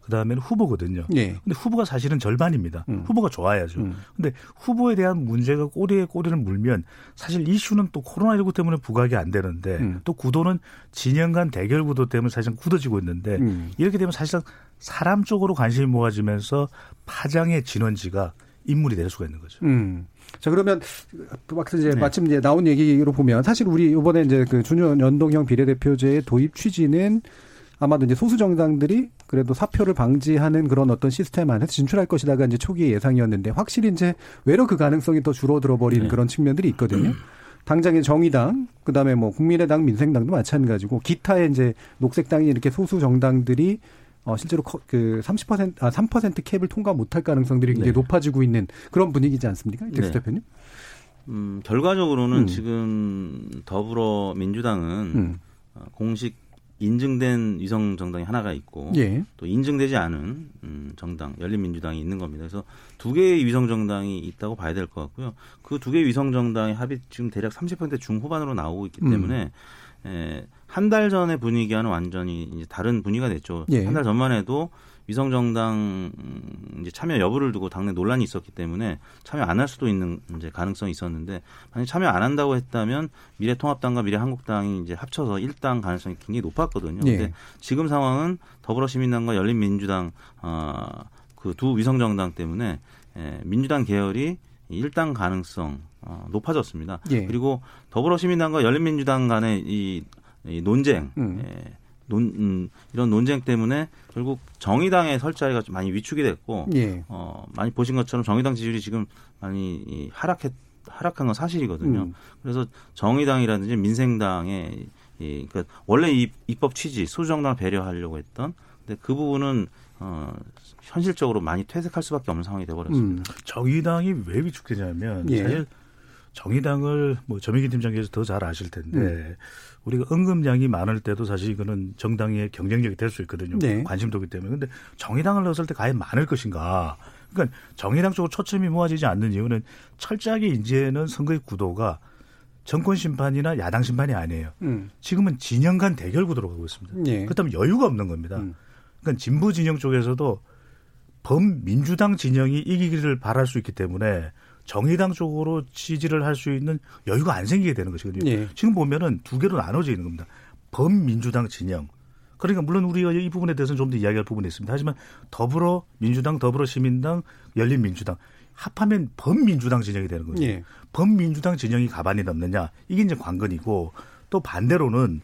그다음에는 후보거든요. 예. 근데 후보가 사실은 절반입니다. 음. 후보가 좋아야죠. 음. 근데 후보에 대한 문제가 꼬리에 꼬리를 물면 사실 이슈는 또 코로나19 때문에 부각이 안 되는데 음. 또 구도는 진영 간 대결 구도 때문에 사실상 굳어지고 있는데 음. 이렇게 되면 사실상 사람 쪽으로 관심이 모아지면서 파장의 진원지가 인물이 될 수가 있는 거죠. 음. 자 그러면 막스 이제 네. 마침 이제 나온 얘기로 보면 사실 우리 이번에 이제 그 준연 연동형 비례대표제의 도입 취지는 아마도 이제 소수 정당들이 그래도 사표를 방지하는 그런 어떤 시스템 안에서 진출할 것이다가 이제 초기 예상이었는데 확실히 이제 외로 그 가능성이 더 줄어들어 버리는 네. 그런 측면들이 있거든요. 당장의 정의당, 그 다음에 뭐 국민의당, 민생당도 마찬가지고 기타의 이제 녹색당이 이렇게 소수 정당들이 어, 실제로 그 30%, 아, 3% 캡을 통과 못할 가능성들이 굉장히 네. 높아지고 있는 그런 분위기지 않습니까? 이택수 네. 대표님? 음, 결과적으로는 음. 지금 더불어 민주당은 음. 어, 공식 인증된 위성 정당이 하나가 있고 예. 또 인증되지 않은 음, 정당 열린민주당이 있는 겁니다. 그래서 두 개의 위성 정당이 있다고 봐야 될 것 같고요. 그 두 개의 위성 정당의 합이 지금 대략 30% 중후반으로 나오고 있기 음. 때문에 음. 에, 한 달 전의 분위기와는 완전히 이제 다른 분위기가 됐죠. 예. 한달 전만 해도 위성정당 이제 참여 여부를 두고 당내 논란이 있었기 때문에 참여 안 할 수도 있는 이제 가능성이 있었는데 만약 참여 안 한다고 했다면 미래통합당과 미래한국당이 이제 합쳐서 1당 가능성이 굉장히 높았거든요. 예. 근데 지금 상황은 더불어시민당과 열린민주당 어 그 두 위성정당 때문에 에, 민주당 계열이 1당 가능성 어, 높아졌습니다. 예. 그리고 더불어시민당과 열린민주당 간의 이, 이 논쟁 음. 예, 논, 음, 이런 논쟁 때문에 결국 정의당의 설 자리가 좀 많이 위축이 됐고 예. 어, 많이 보신 것처럼 정의당 지지율이 지금 많이 하락했 하락한 건 사실이거든요. 음. 그래서 정의당이라든지 민생당의 이, 그러니까 원래 이 입법 취지 소수정당을 배려하려고 했던 근데 그 부분은 어, 현실적으로 많이 퇴색할 수밖에 없는 상황이 돼버렸습니다. 음. 정의당이 왜 위축되냐면 예. 사실 정의당을 뭐 점익희 팀장께서 더 잘 아실 텐데 음. 우리가 언급량이 많을 때도 사실 이거는 정당의 경쟁력이 될 수 있거든요. 네. 관심도기 때문에. 근데 정의당을 넣었을 때 과연 많을 것인가? 그러니까 정의당 쪽으로 초점이 모아지지 않는 이유는 철저하게 이제는 선거의 구도가 정권 심판이나 야당 심판이 아니에요. 음. 지금은 진영 간 대결 구도로 가고 있습니다. 예. 그렇다면 여유가 없는 겁니다. 음. 그러니까 진보 진영 쪽에서도 범민주당 진영이 이기기를 바랄 수 있기 때문에 정의당 쪽으로 지지를 할 수 있는 여유가 안 생기게 되는 것이거든요. 예. 지금 보면은 두 개로 나눠져 있는 겁니다. 범민주당 진영. 그러니까 물론 우리가 이 부분에 대해서는 좀 더 이야기할 부분이 있습니다. 하지만 더불어 민주당, 더불어 시민당, 열린민주당 합하면 범민주당 진영이 되는 거죠. 예. 범민주당 진영이 가반이 넘느냐 이게 이제 관건이고 또 반대로는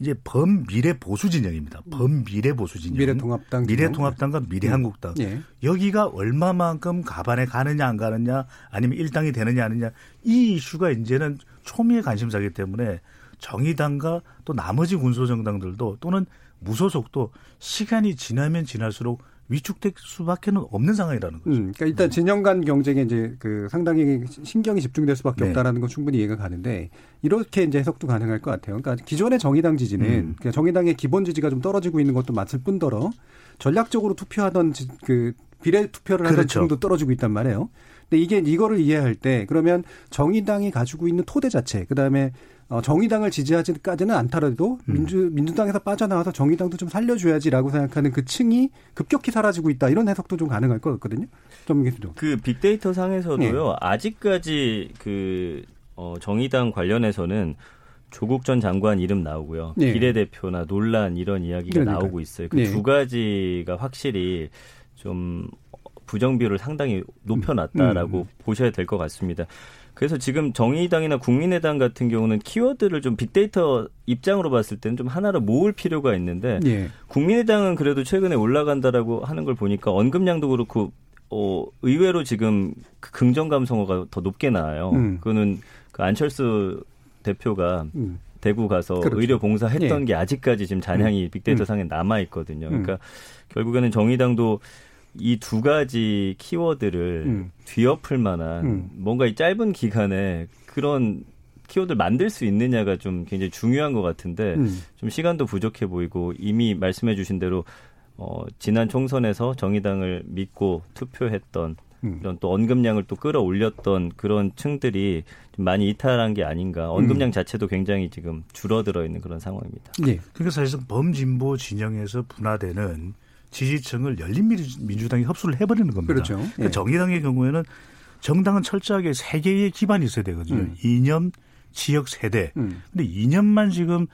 이제 범미래 보수 진영입니다. 범미래 보수 진영. 미래통합당. 미래통합당과 미래한국당. 예. 여기가 얼마만큼 가반에 가느냐 안 가느냐 아니면 일당이 되느냐 아니냐 이 이슈가 이제는 초미의 관심사기 때문에 정의당과 또 나머지 군소정당들도 또는 무소속도 시간이 지나면 지날수록 위축될 수밖에 는 없는 상황이라는 거죠. 음, 그러니까 일단 진영 간 경쟁에 이제 그 상당히 신경이 집중될 수밖에 네. 없다라는 건 충분히 이해가 가는데 이렇게 이제 해석도 가능할 것 같아요. 그러니까 기존의 정의당 지지는 음. 그러니까 정의당의 기본 지지가 좀 떨어지고 있는 것도 맞을 뿐더러 전략적으로 투표하던 그 비례 투표를 하던 그렇죠. 층도 떨어지고 있단 말이에요. 근데 이게 이거를 이해할 때 그러면 정의당이 가지고 있는 토대 자체 그다음에 어, 정의당을 지지하지까지는 않더라도 음. 민주 민주당에서 빠져나와서 정의당도 좀 살려줘야지라고 생각하는 그 층이 급격히 사라지고 있다 이런 해석도 좀 가능할 것 같거든요. 그 빅데이터 상에서도요 네. 아직까지 그 어, 정의당 관련해서는 조국 전 장관 이름 나오고요. 네. 비례대표나 논란 이런 이야기가 그러니까. 나오고 있어요. 그두 네. 가지가 확실히 좀 부정비율을 상당히 높여놨다라고 음. 음. 보셔야 될 것 같습니다. 그래서 지금 정의당이나 국민의당 같은 경우는 키워드를 좀 빅데이터 입장으로 봤을 때는 좀 하나로 모을 필요가 있는데 예. 국민의당은 그래도 최근에 올라간다라고 하는 걸 보니까 언급량도 그렇고 어 의외로 지금 그 긍정 감성어가 더 높게 나와요. 음. 그거는 그 안철수 대표가 음. 대구 가서 그렇죠. 의료 봉사했던 예. 게 아직까지 지금 잔향이 음. 빅데이터 상에 남아 있거든요. 그러니까 음. 결국에는 정의당도 이 두 가지 키워드를 음. 뒤엎을 만한 음. 뭔가 이 짧은 기간에 그런 키워드를 만들 수 있느냐가 좀 굉장히 중요한 것 같은데 음. 좀 시간도 부족해 보이고 이미 말씀해 주신 대로 어, 지난 총선에서 정의당을 믿고 투표했던 음. 이런 또 언급량을 또 끌어올렸던 그런 층들이 좀 많이 이탈한 게 아닌가. 언급량 음. 자체도 굉장히 지금 줄어들어 있는 그런 상황입니다. 네. 그러니까 사실상 범진보 진영에서 분화되는 지지층을 열린민주당이 흡수를 해버리는 겁니다. 그렇죠. 그러니까 예. 정의당의 경우에는 정당은 철저하게 세 개의 기반이 있어야 되거든요. 음. 이념, 지역, 세대. 음. 근데 이념만 지금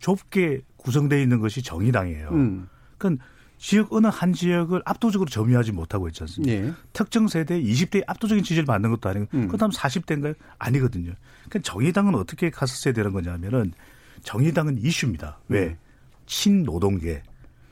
좁게 구성되어 있는 것이 정의당이에요. 음. 그러니까 지역 어느 한 지역을 압도적으로 점유하지 못하고 있지 않습니까? 예. 특정 세대 20대의 압도적인 지지를 받는 것도 아니고 음. 그다음 40대인가요? 아니거든요. 그러니까 정의당은 어떻게 갔었어야 되는 거냐면은 정의당은 이슈입니다. 왜? 음. 친노동계.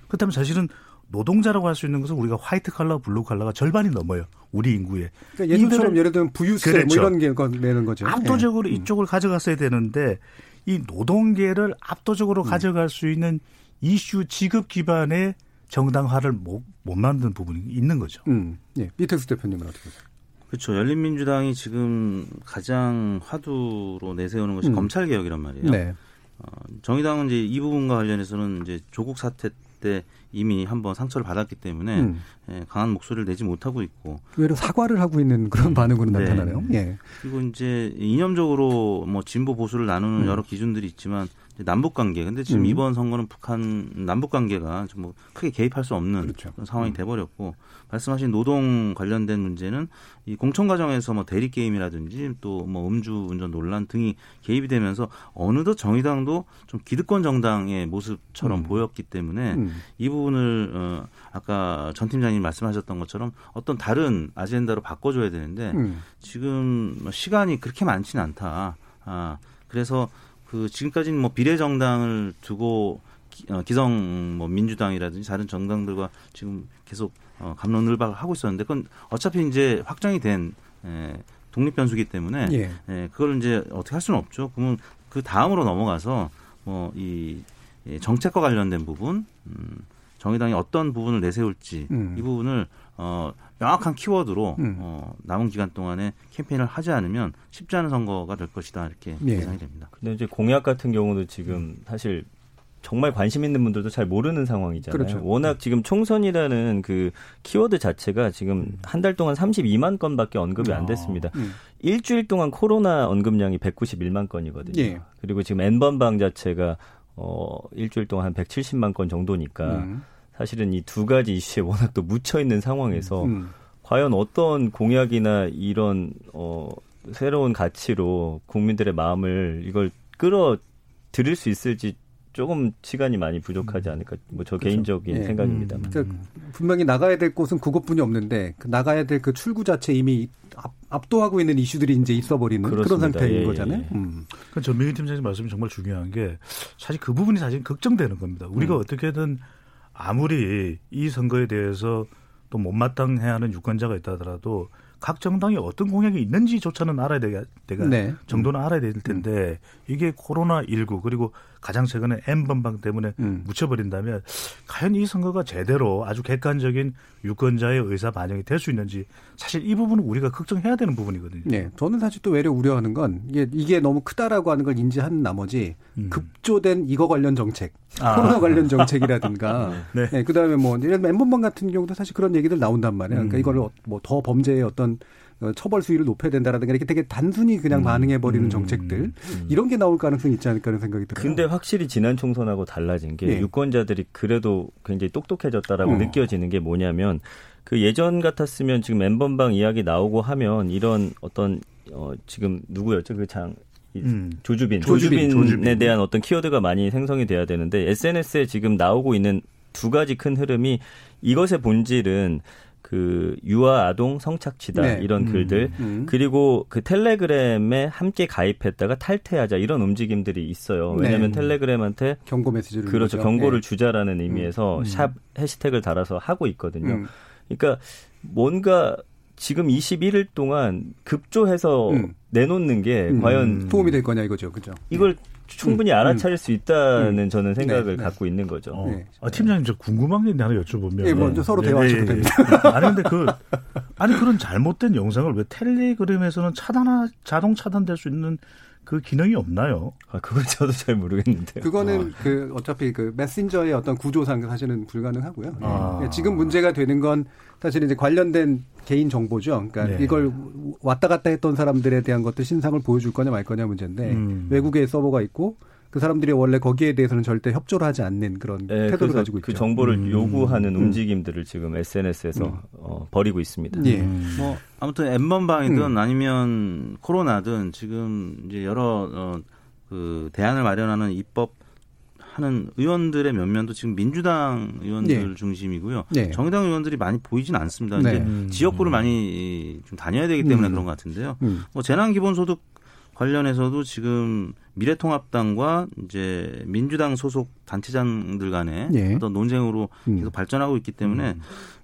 그렇다면 사실은 노동자라고 할 수 있는 것은 우리가 화이트 칼라, 블루 칼라가 절반이 넘어요. 우리 인구에. 그러니까 예전처럼 예를 들면 부유세 뭐 그렇죠. 뭐 이런 게 내는 거죠. 압도적으로 예. 이쪽을 가져갔어야 되는데 이 노동계를 압도적으로 음. 가져갈 수 있는 이슈 지급 기반의 정당화를 못, 못 만든 부분이 있는 거죠. 음. 예. 비텍스 대표님은 어떻게 보세요? 그렇죠. 열린민주당이 지금 가장 화두로 내세우는 것이 음. 검찰 개혁이란 말이에요. 네. 어, 정의당은 이제 이 부분과 관련해서는 이제 조국 사태 때 이미 한번 상처를 받았기 때문에 음. 예, 강한 목소리를 내지 못하고 있고 의외로 사과를 하고 있는 그런 반응으로 네. 나타나네요. 예. 그리고 이제 이념적으로 뭐 진보 보수를 나누는 음. 여러 기준들이 있지만 남북 관계. 근데 지금 음. 이번 선거는 북한 남북 관계가 좀 뭐 크게 개입할 수 없는 그렇죠. 상황이 음. 돼버렸고 말씀하신 노동 관련된 문제는 이 공천 과정에서 뭐 대리 게임이라든지 또 뭐 음주 운전 논란 등이 개입이 되면서 어느덧 정의당도 좀 기득권 정당의 모습처럼 음. 보였기 때문에 음. 이 부분을 어 아까 전 팀장님 말씀하셨던 것처럼 어떤 다른 아젠다로 바꿔줘야 되는데 음. 지금 시간이 그렇게 많지는 않다. 아 그래서 그 지금까지는 뭐 비례정당을 두고 기, 어, 기성 뭐 민주당이라든지 다른 정당들과 지금 계속 어, 감론을박 하고 있었는데 그건 어차피 이제 확정이 된 에, 독립 변수기 때문에 예. 에, 그걸 이제 어떻게 할 수는 없죠. 그러면 그 다음으로 넘어가서 뭐이 정책과 관련된 부분 음, 정의당이 어떤 부분을 내세울지 음. 이 부분을 어, 명확한 키워드로 음. 어, 남은 기간 동안에 캠페인을 하지 않으면 쉽지 않은 선거가 될 것이다 이렇게 예. 예상이 됩니다. 근데 이제 공약 같은 경우도 지금 사실 정말 관심 있는 분들도 잘 모르는 상황이잖아요. 그렇죠. 워낙 지금 총선이라는 그 키워드 자체가 지금 음. 한달 동안 32만 건밖에 언급이 안 아, 됐습니다. 아, 음. 일주일 동안 코로나 언급량이 191만 건이거든요. 예. 그리고 지금 N번방 자체가 어 일주일 동안 한 170만 건 정도니까 음. 사실은 이 두 가지 이슈에 워낙 또 묻혀 있는 상황에서 음. 과연 어떤 공약이나 이런 어 새로운 가치로 국민들의 마음을 이걸 끌어 들일 수 있을지 조금 시간이 많이 부족하지 음. 않을까 뭐저 그렇죠. 개인적인 네. 생각입니다. 음. 그러니까 분명히 나가야 될 곳은 그것뿐이 없는데 그 나가야 될 그 출구 자체 이미 압, 압도하고 있는 이슈들이 이제 있어버리는 그렇습니다. 그런 상태인 예, 예 거잖아요. 예. 음. 그러니까 전민기 팀장님 말씀이 정말 중요한 게 사실 그 부분이 사실 걱정되는 겁니다. 우리가 음. 어떻게든 아무리 이 선거에 대해서 또 못마땅해하는 야 유권자가 있다 하더라도 각 정당이 어떤 공약이 있는지조차는 알아야 되가, 내가 네. 정도는 알아야 될 텐데 이게 코로나 19 그리고 가장 최근에 M 번방 때문에 음. 묻혀버린다면 과연 이 선거가 제대로 아주 객관적인 유권자의 의사 반영이 될 수 있는지 사실 이 부분은 우리가 걱정해야 되는 부분이거든요. 네, 저는 사실 또 외려 우려하는 건 이게 이게 너무 크다라고 하는 걸 인지한 나머지 음. 급조된 이거 관련 정책, 아. 코로나 관련 정책이라든가, [LAUGHS] 네. 네 그다음에 뭐 예를 들면 M 번방 같은 경우도 사실 그런 얘기들 나온단 말이에요. 그러니까 음. 이걸 뭐 더 범죄의 어떤 어, 처벌 수위를 높여야 된다라든가 이렇게 되게 단순히 그냥 음. 반응해 버리는 음. 정책들 음. 이런 게 나올 가능성이 있지 않을까 하는 생각이 들어요. 근데 확실히 지난 총선하고 달라진 게 예. 유권자들이 그래도 굉장히 똑똑해졌다라고 어. 느껴지는 게 뭐냐면 그 예전 같았으면 지금 엠번방 이야기 나오고 하면 이런 어떤 어 지금 누구였죠 그장 음. 조주빈. 조주빈. 조주빈에 대한 어떤 키워드가 많이 생성이 돼야 되는데 SNS에 지금 나오고 있는 두 가지 큰 흐름이 이것의 본질은 그 유아 아동 성착취다 네. 이런 음, 글들 음. 그리고 그 텔레그램에 함께 가입했다가 탈퇴하자 이런 움직임들이 있어요. 네. 왜냐하면 네. 텔레그램한테 경고 메시지를 그렇죠 거죠. 경고를 네. 주자라는 의미에서 음. 샵 해시태그를 달아서 하고 있거든요. 음. 그러니까 뭔가 지금 21일 동안 급조해서 음. 내놓는 게 과연 도움이 될 거냐 이거죠, 그죠? 이걸 충분히 음, 알아차릴 음. 수 있다는 음. 저는 생각을 네, 갖고 네. 있는 거죠. 어. 네. 아, 팀장님 저 궁금한 게 하나 여쭤보면. 네, 먼저 서로 대화하셔도 됩니다. [LAUGHS] 아니 근데 그 아니 그런 잘못된 영상을 왜 텔레그램에서는 차단 자동 차단될 수 있는 그 기능이 없나요? 아, 그건 저도 잘 모르겠는데요. 그거는 아. 그 어차피 그 메신저의 어떤 구조상 사실은 불가능하고요. 아. 네. 지금 문제가 되는 건 사실 이제 관련된 개인 정보죠. 그러니까 네. 이걸 왔다 갔다 했던 사람들에 대한 것들 신상을 보여줄 거냐 말 거냐 문제인데 음. 외국에 서버가 있고 그 사람들이 원래 거기에 대해서는 절대 협조를 하지 않는 그런 네, 태도를 가지고 그 있죠. 그 정보를 음. 요구하는 음. 움직임들을 지금 SNS에서 음. 어, 벌이고 있습니다. 예. 음. 뭐 아무튼 엠번 방이든 음. 아니면 코로나든 지금 이제 여러 어, 그 대안을 마련하는 입법 하는 의원들의 면면도 지금 민주당 의원들 네. 중심이고요. 네. 정의당 의원들이 많이 보이진 않습니다. 네. 이제 음. 지역구를 많이 좀 다녀야 되기 때문에 음. 그런 것 같은데요. 음. 뭐 재난 기본소득 관련해서도 지금 미래통합당과 이제 민주당 소속 단체장들 간의 네. 어떤 논쟁으로 음. 계속 발전하고 있기 때문에 음.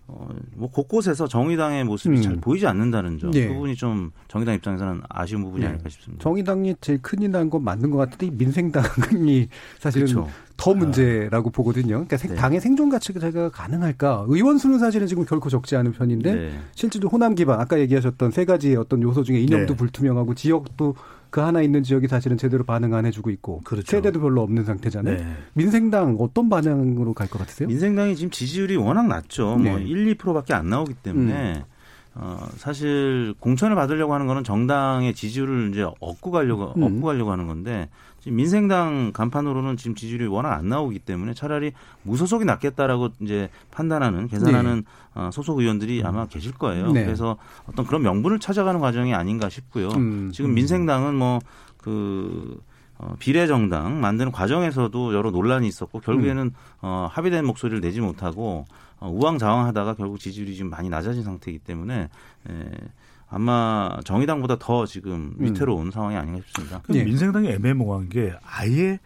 어, 뭐 곳곳에서 정의당의 모습이 음. 잘 보이지 않는다는 점. 네. 그 부분이 좀 정의당 입장에서는 아쉬운 부분이 네. 아닐까 싶습니다. 정의당이 제일 큰일 난 건 맞는 것 같은데 민생당이 [LAUGHS] 사실은 그렇죠. 더 문제라고 아. 보거든요. 그러니까 네. 당의 생존 가치가 가능할까? 의원 수는 사실은 지금 결코 적지 않은 편인데 네. 실제로 호남 기반 아까 얘기하셨던 세 가지의 어떤 요소 중에 이념도 네. 불투명하고 지역도 그 하나 있는 지역이 사실은 제대로 반응 안 해주고 있고 그렇죠. 세대도 별로 없는 상태잖아요. 네. 민생당 어떤 반응으로 갈 것 같으세요? 민생당이 지금 지지율이 워낙 낮죠. 뭐 1, 2%밖에 안 나오기 때문에 음. 어, 사실 공천을 받으려고 하는 거는 정당의 지지율을 이제 얻고 가려고 음. 얻고 가려고 하는 건데 지금 민생당 간판으로는 지금 지지율이 워낙 안 나오기 때문에 차라리 무소속이 낫겠다라고 이제 판단하는 계산하는 네. 어, 소속 의원들이 음. 아마 계실 거예요. 네. 그래서 어떤 그런 명분을 찾아가는 과정이 아닌가 싶고요. 음. 지금 민생당은 뭐그 어, 비례정당 만드는 과정에서도 여러 논란이 있었고 결국에는 음. 어, 합의된 목소리를 내지 못하고 어, 우왕좌왕하다가 결국 지지율이 좀 많이 낮아진 상태이기 때문에 에, 아마 정의당보다 더 지금 음. 위태로운 음. 상황이 아닌가 싶습니다. 예. 민생당이 애매모호한 게 아예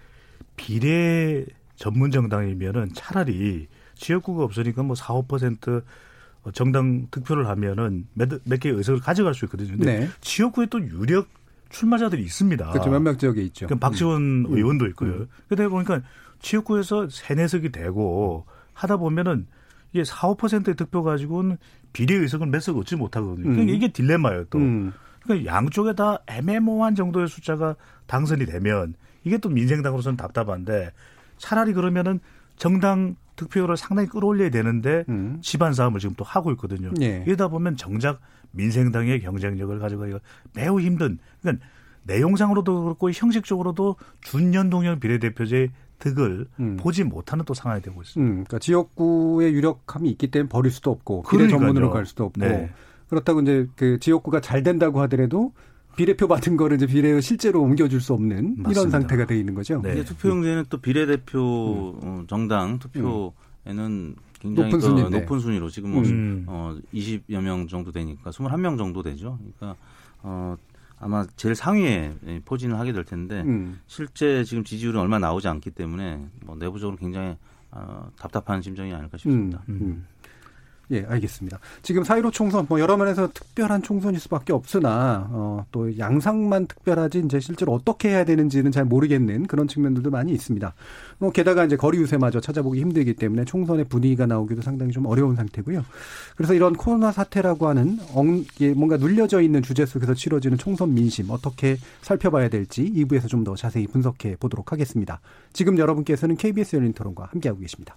비례 전문 정당이면은 차라리 지역구가 없으니까 뭐 4, 5% 정당 득표를 하면은 몇, 몇 개의 의석을 가져갈 수 있거든요. 근데 네. 지역구에 또 유력 출마자들이 있습니다. 그렇죠. 몇몇 지역에 있죠. 박지원 음. 의원도 있고요. 음. 그러다 보니까 지역구에서 세네석이 되고 하다 보면은 이게 4, 5%의 득표 가지고는 비례 의석을 몇석 얻지 못하거든요. 그러니까 음. 이게 딜레마예요, 또. 음. 그러니까 양쪽에 다 애매모호한 정도의 숫자가 당선이 되면 이게 또 민생당으로서는 답답한데 차라리 그러면은 정당 득표율을 상당히 끌어올려야 되는데 음. 집안 싸움을 지금 또 하고 있거든요. 네. 이러다 보면 정작 민생당의 경쟁력을 가져가기가 매우 힘든 그러니까 내용상으로도 그렇고 형식적으로도 준연동형 비례대표제 득을 음. 보지 못하는 또 상황이 되고 있습니다. 음, 그러니까 지역구의 유력함이 있기 때문에 버릴 수도 없고 비례 전문으로 갈 수도 없고 네. 그렇다고 이제 그 지역구가 잘 된다고 하더라도 비례표 받은 거를 이제 비례로 실제로 옮겨줄 수 없는 맞습니다. 이런 상태가 돼 있는 거죠. 네. 투표용지는 또 비례대표 음. 정당 투표에는 굉장히 높은, 순위, 높은 순위로 지금 뭐 음. 어, 20여 명 정도 되니까 21명 정도 되죠. 그러니까 어, 아마 제일 상위에 포진을 하게 될 텐데 음. 실제 지금 지지율은 얼마 나오지 않기 때문에 뭐 내부적으로 굉장히 어, 답답한 심정이 아닐까 싶습니다. 음. 음. 예, 알겠습니다. 지금 사이로 총선 뭐 여러 면에서 특별한 총선일 수밖에 없으나 어, 또 양상만 특별하지 이제 실제로 어떻게 해야 되는지는 잘 모르겠는 그런 측면들도 많이 있습니다. 뭐 게다가 이제 거리 유세마저 찾아보기 힘들기 때문에 총선의 분위기가 나오기도 상당히 좀 어려운 상태고요. 그래서 이런 코로나 사태라고 하는 엉, 뭔가 눌려져 있는 주제 속에서 치러지는 총선 민심 어떻게 살펴봐야 될지 2부에서 좀 더 자세히 분석해 보도록 하겠습니다. 지금 여러분께서는 KBS 열린 토론과 함께하고 계십니다.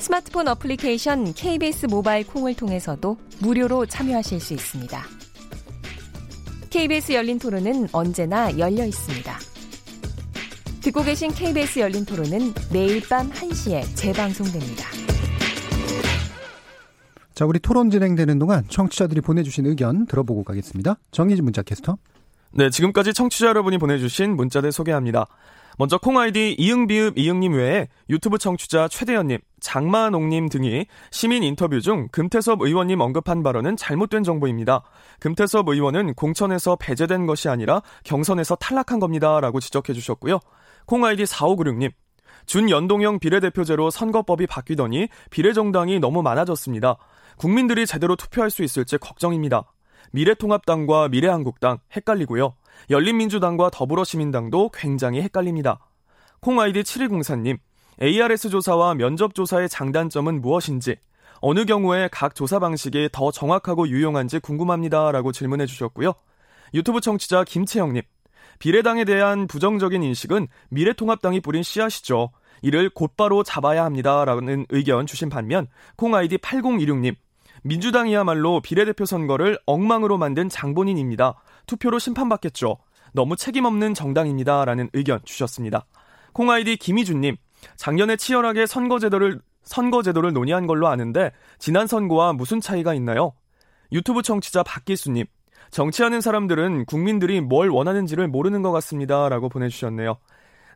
스마트폰 어플리케이션 KBS 모바일 콩을 통해서도 무료로 참여하실 수 있습니다. KBS 열린 토론은 언제나 열려 있습니다. 듣고 계신 KBS 열린 토론은 매일 밤 1시에 재방송됩니다. 자, 우리 토론 진행되는 동안 청취자들이 보내주신 의견 들어보고 가겠습니다. 정희진 문자 캐스터. 네, 지금까지 청취자 여러분이 보내주신 문자들 소개합니다. 먼저 콩아이디 이응비읍 이응님 외에 유튜브 청취자 최대현님, 장만옥님 등이 시민 인터뷰 중 금태섭 의원님 언급한 발언은 잘못된 정보입니다. 금태섭 의원은 공천에서 배제된 것이 아니라 경선에서 탈락한 겁니다. 라고 지적해 주셨고요. 콩아이디 4596님, 준연동형 비례대표제로 선거법이 바뀌더니 비례정당이 너무 많아졌습니다. 국민들이 제대로 투표할 수 있을지 걱정입니다. 미래통합당과 미래한국당 헷갈리고요. 열린민주당과 더불어시민당도 굉장히 헷갈립니다. 콩아이디 7104님, ARS 조사와 면접 조사의 장단점은 무엇인지, 어느 경우에 각 조사 방식이 더 정확하고 유용한지 궁금합니다. 라고 질문해 주셨고요. 유튜브 청취자 김채영님, 비례당에 대한 부정적인 인식은 미래통합당이 뿌린 씨앗이죠. 이를 곧바로 잡아야 합니다. 라는 의견 주신 반면, 콩아이디 8016님, 민주당이야말로 비례대표 선거를 엉망으로 만든 장본인입니다. 투표로 심판받겠죠. 너무 책임없는 정당입니다. 라는 의견 주셨습니다. 콩아이디 김희준님, 작년에 치열하게 선거제도를, 선거제도를 논의한 걸로 아는데, 지난 선거와 무슨 차이가 있나요? 유튜브 청취자 박기수님, 정치하는 사람들은 국민들이 뭘 원하는지를 모르는 것 같습니다. 라고 보내주셨네요.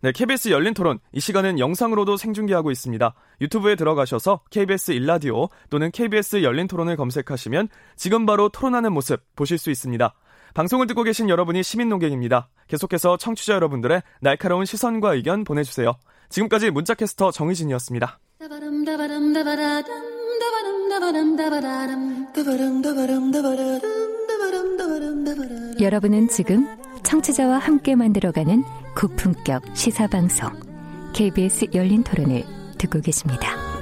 네, KBS 열린 토론. 이 시간은 영상으로도 생중계하고 있습니다. 유튜브에 들어가셔서 KBS 일라디오 또는 KBS 열린 토론을 검색하시면 지금 바로 토론하는 모습 보실 수 있습니다. 방송을 듣고 계신 여러분이 시민 농객입니다. 계속해서 청취자 여러분들의 날카로운 시선과 의견 보내주세요. 지금까지 문자캐스터 정희진이었습니다. 여러분은 지금 청취자와 함께 만들어가는 고품격 시사방송 KBS 열린 토론을 듣고 계십니다.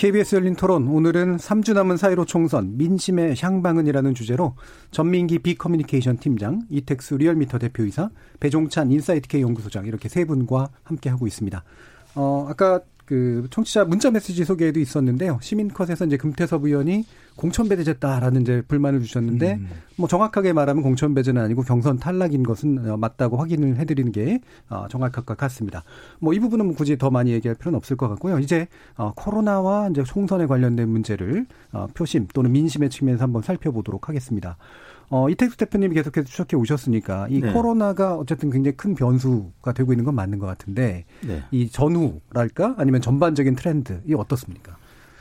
KBS 열린 토론 오늘은 3주 남은 사이로 총선 민심의 향방은이라는 주제로 전민기 비커뮤니케이션 팀장, 이택수 리얼미터 대표이사, 배종찬 인사이트K 연구소장 이렇게 세 분과 함께 하고 있습니다. 어, 아까 그 청취자 문자 메시지 소개에도 있었는데요. 시민컷에서 이제 금태섭 의원이 공천 배제됐다라는 이제 불만을 주셨는데 음. 뭐 정확하게 말하면 공천 배제는 아니고 경선 탈락인 것은 어, 맞다고 확인을 해드리는 게 어, 정확할 것 같습니다. 뭐 이 부분은 뭐 굳이 더 많이 얘기할 필요는 없을 것 같고요. 이제 어, 코로나와 이제 총선에 관련된 문제를 표심 또는 민심의 측면에서 한번 살펴보도록 하겠습니다. 어, 이택수 대표님이 계속해서 추적해 오셨으니까 이 네. 코로나가 어쨌든 굉장히 큰 변수가 되고 있는 건 맞는 것 같은데 네. 이 전후랄까 아니면 전반적인 트렌드 이 어떻습니까?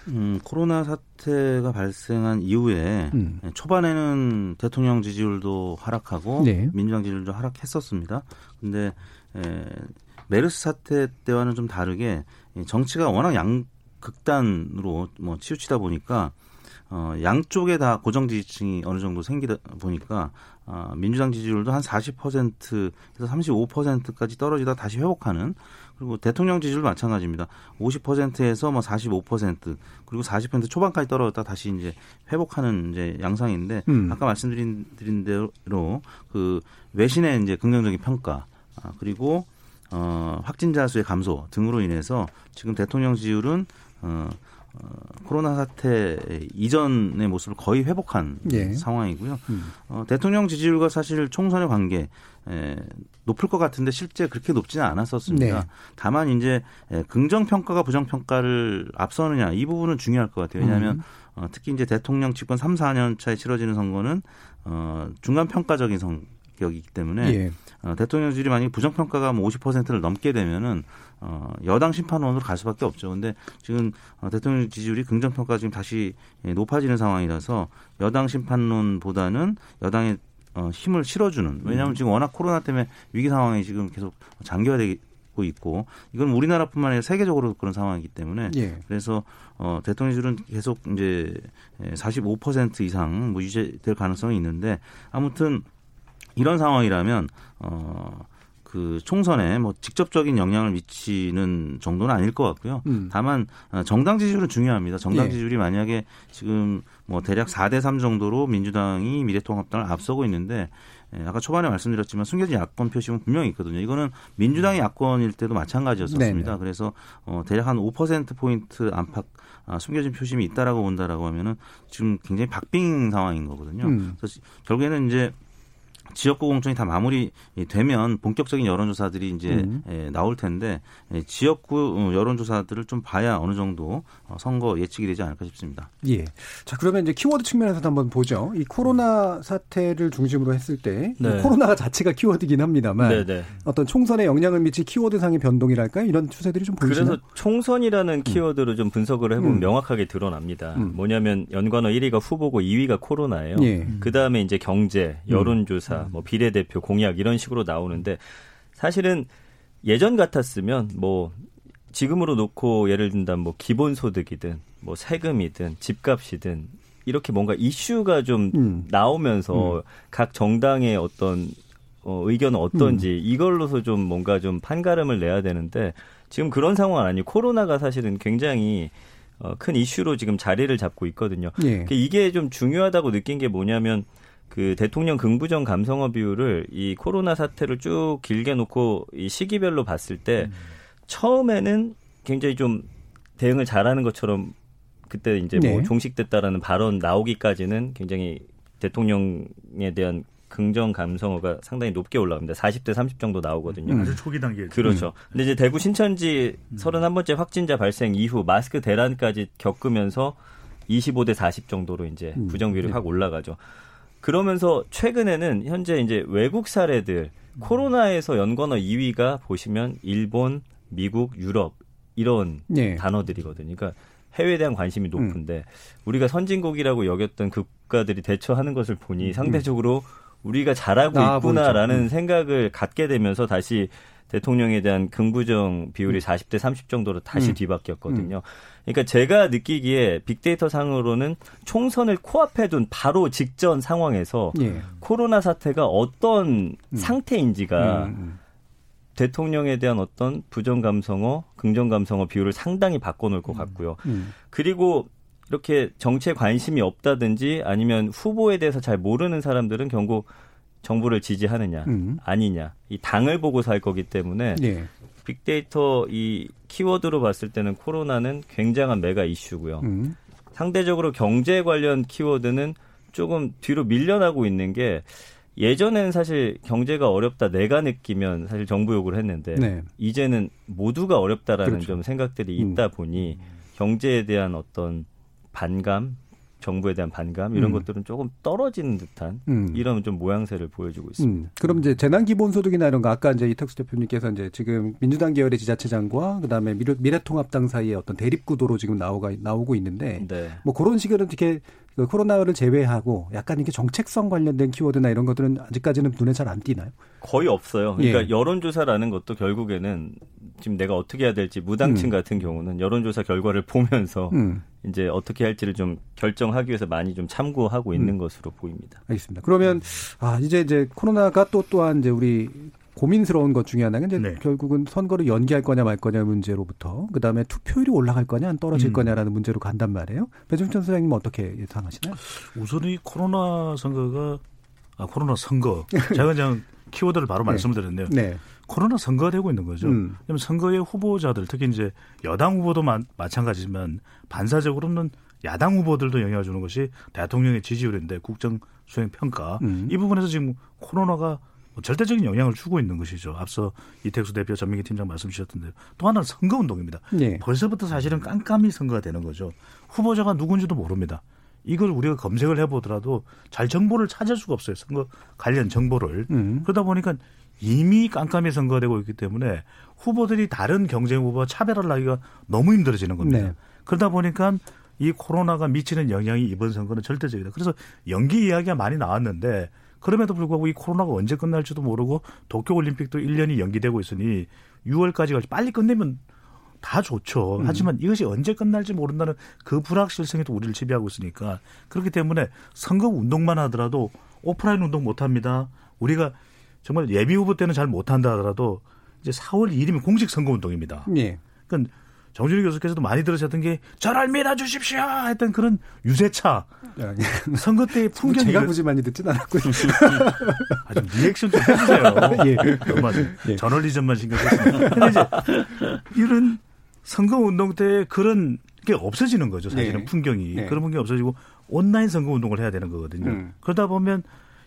음, 코로나 사태가 발생한 이후에 음. 초반에는 대통령 지지율도 하락하고 네. 민주당 지지율도 하락했었습니다. 근데 에, 메르스 사태 때와는 좀 다르게 정치가 워낙 양 극단으로 뭐 치우치다 보니까 어, 양쪽에 다 고정 지지층이 어느 정도 생기다 보니까 어, 민주당 지지율도 한 40%에서 35%까지 떨어지다 다시 회복하는 그리고 대통령 지지율도 마찬가지입니다. 50%에서 뭐 45% 그리고 40% 초반까지 떨어졌다 다시 이제 회복하는 이제 양상인데 음. 아까 말씀드린 드린 대로 그 외신의 이제 긍정적인 평가 아, 그리고 어, 확진자 수의 감소 등으로 인해서 지금 대통령 지지율은 어, 어, 코로나 사태 이전의 모습을 거의 회복한 예. 상황이고요. 음. 어, 대통령 지지율과 사실 총선의 관계 에, 높을 것 같은데 실제 그렇게 높지는 않았었습니다. 네. 다만 이제 에, 긍정 평가가 부정 평가를 앞서느냐 이 부분은 중요할 것 같아요. 왜냐하면 음. 어, 특히 이제 대통령 집권 3, 4년 차에 치러지는 선거는 어, 중간 평가적인 성격이기 때문에 예. 어, 대통령 지지율이 만약에 부정 평가가 뭐 50%를 넘게 되면은 어, 여당 심판원으로 갈 수밖에 없죠. 근데 지금 어, 대통령 지지율이 긍정 평가 지금 다시 예, 높아지는 상황이라서 여당 심판론보다는 여당의 어, 힘을 실어주는 왜냐하면 지금 워낙 코로나 때문에 위기 상황이 지금 계속 장기화되고 있고 이건 우리나라뿐만 아니라 세계적으로 그런 상황이기 때문에 예. 그래서 어, 대통령 지지율은 계속 이제 45% 예, 이상 뭐 유지될 가능성이 있는데 아무튼 이런 상황이라면 어, 그 총선에 뭐 직접적인 영향을 미치는 정도는 아닐 것 같고요. 음. 다만 어, 정당 지지율은 중요합니다. 정당 예. 지지율이 만약에 지금 뭐 대략 4대 3 정도로 민주당이 미래통합당을 앞서고 있는데 예, 아까 초반에 말씀드렸지만 숨겨진 야권 표심은 분명히 있거든요. 이거는 민주당이 야권일 때도 마찬가지였었습니다. 네네. 그래서 어 대략 한 5% 포인트 안팎 아, 숨겨진 표심이 있다라고 본다라고 하면은 지금 굉장히 박빙 상황인 거거든요. 음. 그래서 결국에는 이제 지역구 공천이 다 마무리되면 본격적인 여론조사들이 이제 음. 에, 나올 텐데 에, 지역구 어, 여론조사들을 좀 봐야 어느 정도 어, 선거 예측이 되지 않을까 싶습니다. 예. 자 그러면 이제 키워드 측면에서도 한번 보죠. 이 코로나 사태를 중심으로 했을 때 네. 코로나가 자체가 키워드긴 합니다만 네네. 네. 어떤 총선에 영향을 미칠 키워드상의 변동이랄까 이런 추세들이 좀 보이시나요? 그래서 총선이라는 음. 키워드로 좀 분석을 해보면 음. 명확하게 드러납니다. 음. 뭐냐면 연관어 1위가 후보고 2위가 코로나예요. 예. 그 다음에 이제 경제, 여론조사 뭐 비례대표 공약 이런 식으로 나오는데 사실은 예전 같았으면 뭐 지금으로 놓고 예를 든다면 뭐 기본소득이든 뭐 세금이든 집값이든 이렇게 뭔가 이슈가 좀 음. 나오면서 음. 각 정당의 어떤 어, 의견은 어떤지 음. 이걸로서 좀 뭔가 좀 판가름을 내야 되는데 지금 그런 상황은 아니고 코로나가 사실은 굉장히 어, 큰 이슈로 지금 자리를 잡고 있거든요. 예. 이게 좀 중요하다고 느낀 게 뭐냐면 그 대통령 긍부정 감성어 비율을 이 코로나 사태를 쭉 길게 놓고 이 시기별로 봤을 때 음. 처음에는 굉장히 좀 대응을 잘하는 것처럼 그때 이제 뭐 네. 뭐 종식됐다라는 발언 나오기까지는 굉장히 대통령에 대한 긍정 감성어가 상당히 높게 올라갑니다. 40대 30 정도 나오거든요. 음. 아주 초기 단계. 그렇죠. 음. 근데 이제 대구 신천지 31번째 확진자 발생 이후 마스크 대란까지 겪으면서 25대 40 정도로 이제 음. 부정 비율이 네. 확 올라가죠. 그러면서 최근에는 현재 이제 외국 사례들 코로나에서 연관어 2위가 보시면 일본, 미국, 유럽 이런 네. 단어들이거든요. 그러니까 해외에 대한 관심이 높은데 음. 우리가 선진국이라고 여겼던 국가들이 대처하는 것을 보니 음. 상대적으로 우리가 잘하고 아, 있구나라는 음. 생각을 갖게 되면서 다시 대통령에 대한 긍부정 비율이 40대 음. 30 정도로 다시 음. 뒤바뀌었거든요. 음. 그러니까 제가 느끼기에 빅데이터 상으로는 총선을 코앞에 둔 바로 직전 상황에서 예. 코로나 사태가 어떤 음. 상태인지가 음, 음. 대통령에 대한 어떤 부정 감성어, 긍정 감성어 비율을 상당히 바꿔놓을 것 같고요. 그리고 이렇게 정치에 관심이 없다든지 아니면 후보에 대해서 잘 모르는 사람들은 결국 정부를 지지하느냐 음. 아니냐 이 당을 보고 살 거기 때문에 네. 빅데이터 이 키워드로 봤을 때는 코로나는 굉장한 메가 이슈고요. 음. 상대적으로 경제 관련 키워드는 조금 뒤로 밀려나고 있는 게 예전에는 사실 경제가 어렵다 내가 느끼면 사실 정부 요구를 했는데 네. 이제는 모두가 어렵다라는 그렇죠. 좀 생각들이 있다 음. 보니 경제에 대한 어떤 반감 정부에 대한 반감 이런 음. 것들은 조금 떨어지는 듯한 음. 이런 좀 모양새를 보여주고 있습니다. 음. 그럼 이제 재난 기본 소득이나 이런 거 아까 이제 이탁수 대표님께서 이제 지금 민주당 계열의 지자체장과 그다음에 미래, 통합당 사이에 어떤 대립 구도로 지금 나오가 나오고 있는데 네. 뭐 그런 식으로 이렇게 그 코로나를 제외하고 약간 이렇게 정책성 관련된 키워드나 이런 것들은 아직까지는 눈에 잘 안 띄나요? 거의 없어요. 그러니까 예. 여론조사라는 것도 결국에는 지금 내가 어떻게 해야 될지 무당층 음. 같은 경우는 여론조사 결과를 보면서 음. 이제 어떻게 할지를 좀 결정하기 위해서 많이 좀 참고하고 있는 음. 것으로 보입니다. 알겠습니다. 그러면 아 이제 이제 코로나가 또 또한 이제 우리 고민스러운 것 중에 하나는 이제 네. 결국은 선거를 연기할 거냐 말 거냐 문제로부터 그다음에 투표율이 올라갈 거냐 안 떨어질 음. 거냐라는 문제로 간단 말이에요. 배종천 선생님 어떻게 예상하시나요? 우선 이 코로나 선거가 아 코로나 선거 [LAUGHS] 제가 그냥 키워드를 바로 네. 말씀드렸네요. 네. 코로나 선거가 되고 있는 거죠. 음. 선거의 후보자들 특히 이제 여당 후보도 마, 마찬가지지만 반사적으로는 야당 후보들도 영향을 주는 것이 대통령의 지지율인데 국정 수행 평가 음. 이 부분에서 지금 코로나가 뭐 절대적인 영향을 주고 있는 것이죠. 앞서 이택수 대표 전민기 팀장 말씀 주셨던데 또 하나는 선거운동입니다. 네. 벌써부터 사실은 깜깜이 선거가 되는 거죠. 후보자가 누군지도 모릅니다. 이걸 우리가 검색을 해보더라도 잘 정보를 찾을 수가 없어요. 선거 관련 정보를. 음. 그러다 보니까 이미 깜깜이 선거가 되고 있기 때문에 후보들이 다른 경쟁 후보와 차별을 하기가 너무 힘들어지는 겁니다. 네. 그러다 보니까 이 코로나가 미치는 영향이 이번 선거는 절대적이다. 그래서 연기 이야기가 많이 나왔는데 그럼에도 불구하고 이 코로나가 언제 끝날지도 모르고 도쿄올림픽도 1년이 연기되고 있으니 6월까지 빨리 끝내면 다 좋죠. 음. 하지만 이것이 언제 끝날지 모른다는 그 불확실성이 또 우리를 지배하고 있으니까 그렇기 때문에 선거 운동만 하더라도 오프라인 운동 못 합니다. 우리가 정말 예비 후보 때는 잘 못한다 하더라도 이제 4월 2일이면 공식 선거 운동입니다. 예. 그러니까 정준희 교수께서도 많이 들으셨던 게 저를 밀어주십시오 했던 그런 유세차 야, 예. 선거 때의 풍경이 제가 굳이 많이 듣진 않았고요. [LAUGHS] 아좀 리액션 좀 해주세요. [LAUGHS] 예. 너무 예. 저널리즘만 신경 썼습니다. 근데 이제 이런 선거 운동 때 그런 게 없어지는 거죠. 사실은 네. 풍경이 네. 그런 풍경이 없어지고 온라인 선거 운동을 해야 되는 거거든요. 음. 그러다 보면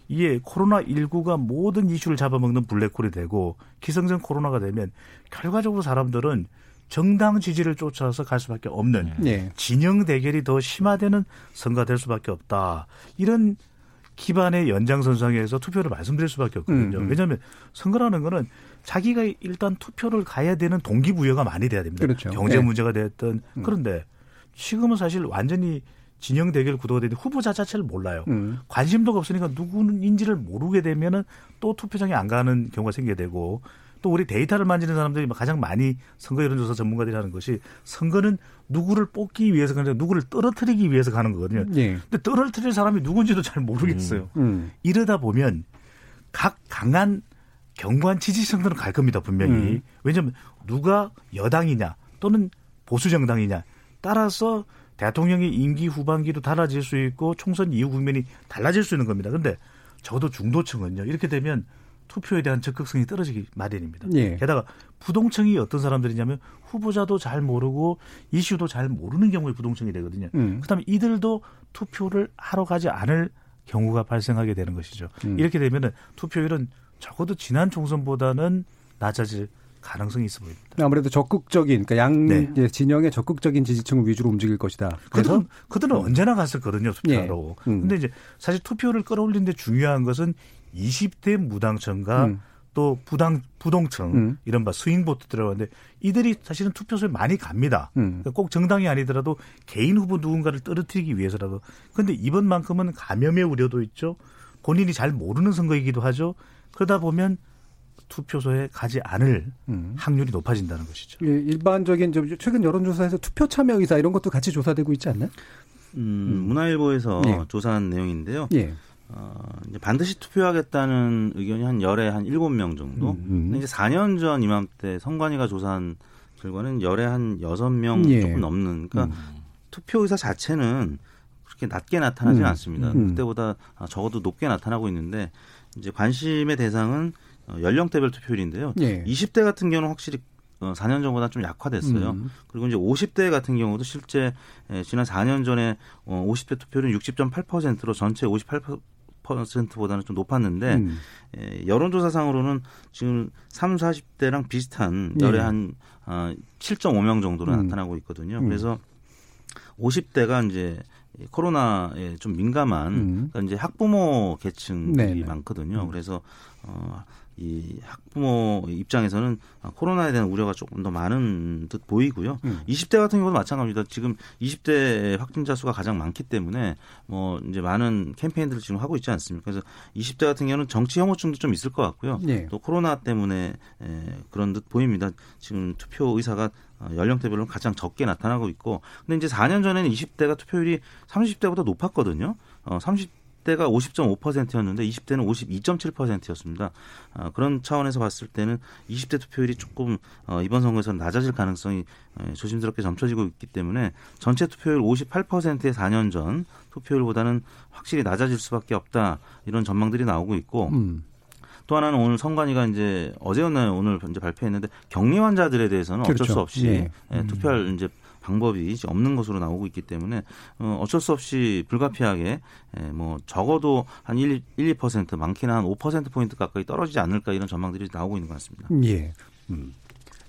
이게 코로나 19가 모든 이슈를 잡아먹는 블랙홀이 되고 기성전 코로나가 되면 결과적으로 사람들은 정당 지지를 쫓아서 갈 수밖에 없는 네. 진영 대결이 더 심화되는 선거가 될 수밖에 없다. 이런 기반의 연장선상에서 투표를 말씀드릴 수밖에 없거든요. 음, 음. 왜냐하면 선거라는 거는 자기가 일단 투표를 가야 되는 동기부여가 많이 돼야 됩니다. 그렇죠. 경제 네. 문제가 됐든 음. 그런데 지금은 사실 완전히 진영 대결 구도가 되는데 후보자 자체를 몰라요. 음. 관심도가 없으니까 누구인지를 모르게 되면은 또 투표장에 안 가는 경우가 생기게 되고 또 우리 데이터를 만지는 사람들이 가장 많이 선거 여론조사 전문가들이 하는 것이 선거는 누구를 뽑기 위해서 가는 누구를 떨어뜨리기 위해서 가는 거거든요. 예. 근데 떨어뜨릴 사람이 누군지도 잘 모르겠어요. 음. 음. 이러다 보면 각 강한 경관 지지층들은 갈 겁니다 분명히. 음. 왜냐하면 누가 여당이냐 또는 보수 정당이냐 따라서 대통령의 임기 후반기도 달라질 수 있고 총선 이후 국면이 달라질 수 있는 겁니다. 근데 저도 중도층은요 이렇게 되면 투표에 대한 적극성이 떨어지기 마련입니다. 예. 게다가 부동층이 어떤 사람들이냐면 후보자도 잘 모르고 이슈도 잘 모르는 경우에 부동층이 되거든요. 음. 그다음에 이들도 투표를 하러 가지 않을 경우가 발생하게 되는 것이죠. 음. 이렇게 되면은 투표율은 적어도 지난 총선보다는 낮아질 가능성이 있어 보입니다. 아무래도 적극적인 그러니까 양 네. 진영의 적극적인 지지층을 위주로 움직일 것이다. 그래서 그들은, 그들은 음. 언제나 갔었거든요 투표하러. 예. 음. 근데 이제 사실 투표를 끌어올리는데 중요한 것은 20대 무당층과 음. 또 부당 부동층 음. 이른바 스윙보트 들어가는데 이들이 사실은 투표소에 많이 갑니다. 음. 그러니까 꼭 정당이 아니더라도 개인 후보 누군가를 떨어뜨리기 위해서라도. 근데 이번만큼은 감염의 우려도 있죠. 본인이 잘 모르는 선거이기도 하죠. 그러다 보면 투표소에 가지 않을 음. 확률이 높아진다는 것이죠. 예, 일반적인 최근 여론조사에서 투표 참여 의사 이런 것도 같이 조사되고 있지 않나요? 음, 문화일보에서 예. 조사한 내용인데요. 예. 어, 이제 반드시 투표하겠다는 의견이 한 열에 한 일곱 명 정도. 음, 음. 이제 4년 전 이맘때 선관위가 조사한 결과는 열에 한 여섯 명 예. 조금 넘는. 그러니까 음. 투표 의사 자체는 그렇게 낮게 나타나지는 음. 않습니다. 음. 그때보다 적어도 높게 나타나고 있는데 이제 관심의 대상은 어, 연령대별 투표율인데요. 예. 20대 같은 경우는 확실히 4년 어, 전보다 좀 약화됐어요. 음. 그리고 이제 50대 같은 경우도 실제 지난 4년 전에 50대 어, 투표율은 60.8%로 전체 58% 보다는 좀 높았는데 음. 여론조사상으로는 지금 3, 40대랑 비슷한 열에 예. 한 7.5명 정도로 음. 나타나고 있거든요. 음. 그래서 50대가 이제 코로나에 좀 민감한 음. 그러니까 이제 학부모 계층들이 네네. 많거든요. 음. 그래서 어, 이 학부모 입장에서는 코로나에 대한 우려가 조금 더 많은 듯 보이고요. 음. 20대 같은 경우도 마찬가지입니다. 지금 20대 확진자 수가 가장 많기 때문에 뭐 이제 많은 캠페인들을 지금 하고 있지 않습니까? 그래서 20대 같은 경우는 정치 혐오증도 좀 있을 것 같고요. 네. 또 코로나 때문에 에, 그런 듯 보입니다. 지금 투표 의사가 어, 연령대별로 가장 적게 나타나고 있고 근데 이제 4년 전에는 20대가 투표율이 30대보다 높았거든요. 어, 30 10대가 50.5%였는데 20대는 52.7%였습니다. 어, 그런 차원에서 봤을 때는 20대 투표율이 조금 어, 이번 선거에서 낮아질 가능성이 어, 조심스럽게 점쳐지고 있기 때문에 전체 투표율 58%의 4년 전 투표율보다는 확실히 낮아질 수밖에 없다 이런 전망들이 나오고 있고 음. 또 하나는 오늘 선관위가 이제 어제였나요 오늘 이제 발표했는데 격리 환자들에 대해서는 그렇죠. 어쩔 수 없이 예. 예, 투표할 이제 방법이 없는 것으로 나오고 있기 때문에 어, 어쩔 수 없이 불가피하게 예, 뭐 적어도 한 1, 1 2% 많게는 한 5% 포인트 가까이 떨어지지 않을까 이런 전망들이 나오고 있는 것 같습니다. 예. 음.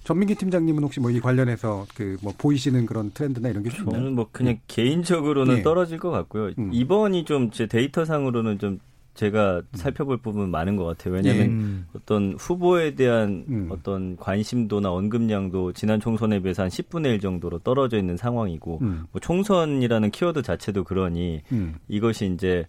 전민기 팀장님은 혹시 뭐 이 관련해서 그 뭐 보이시는 그런 트렌드나 이런 게 저는 뭐 그냥 예. 개인적으로는 예. 떨어질 것 같고요. 음. 이번이 좀 제 데이터상으로는 좀 제가 음. 살펴볼 부분 많은 것 같아요. 왜냐하면 음. 어떤 후보에 대한 음. 어떤 관심도나 언급량도 지난 총선에 비해서 한 10분의 1 정도로 떨어져 있는 상황이고 음. 뭐 총선이라는 키워드 자체도 그러니 음. 이것이 이제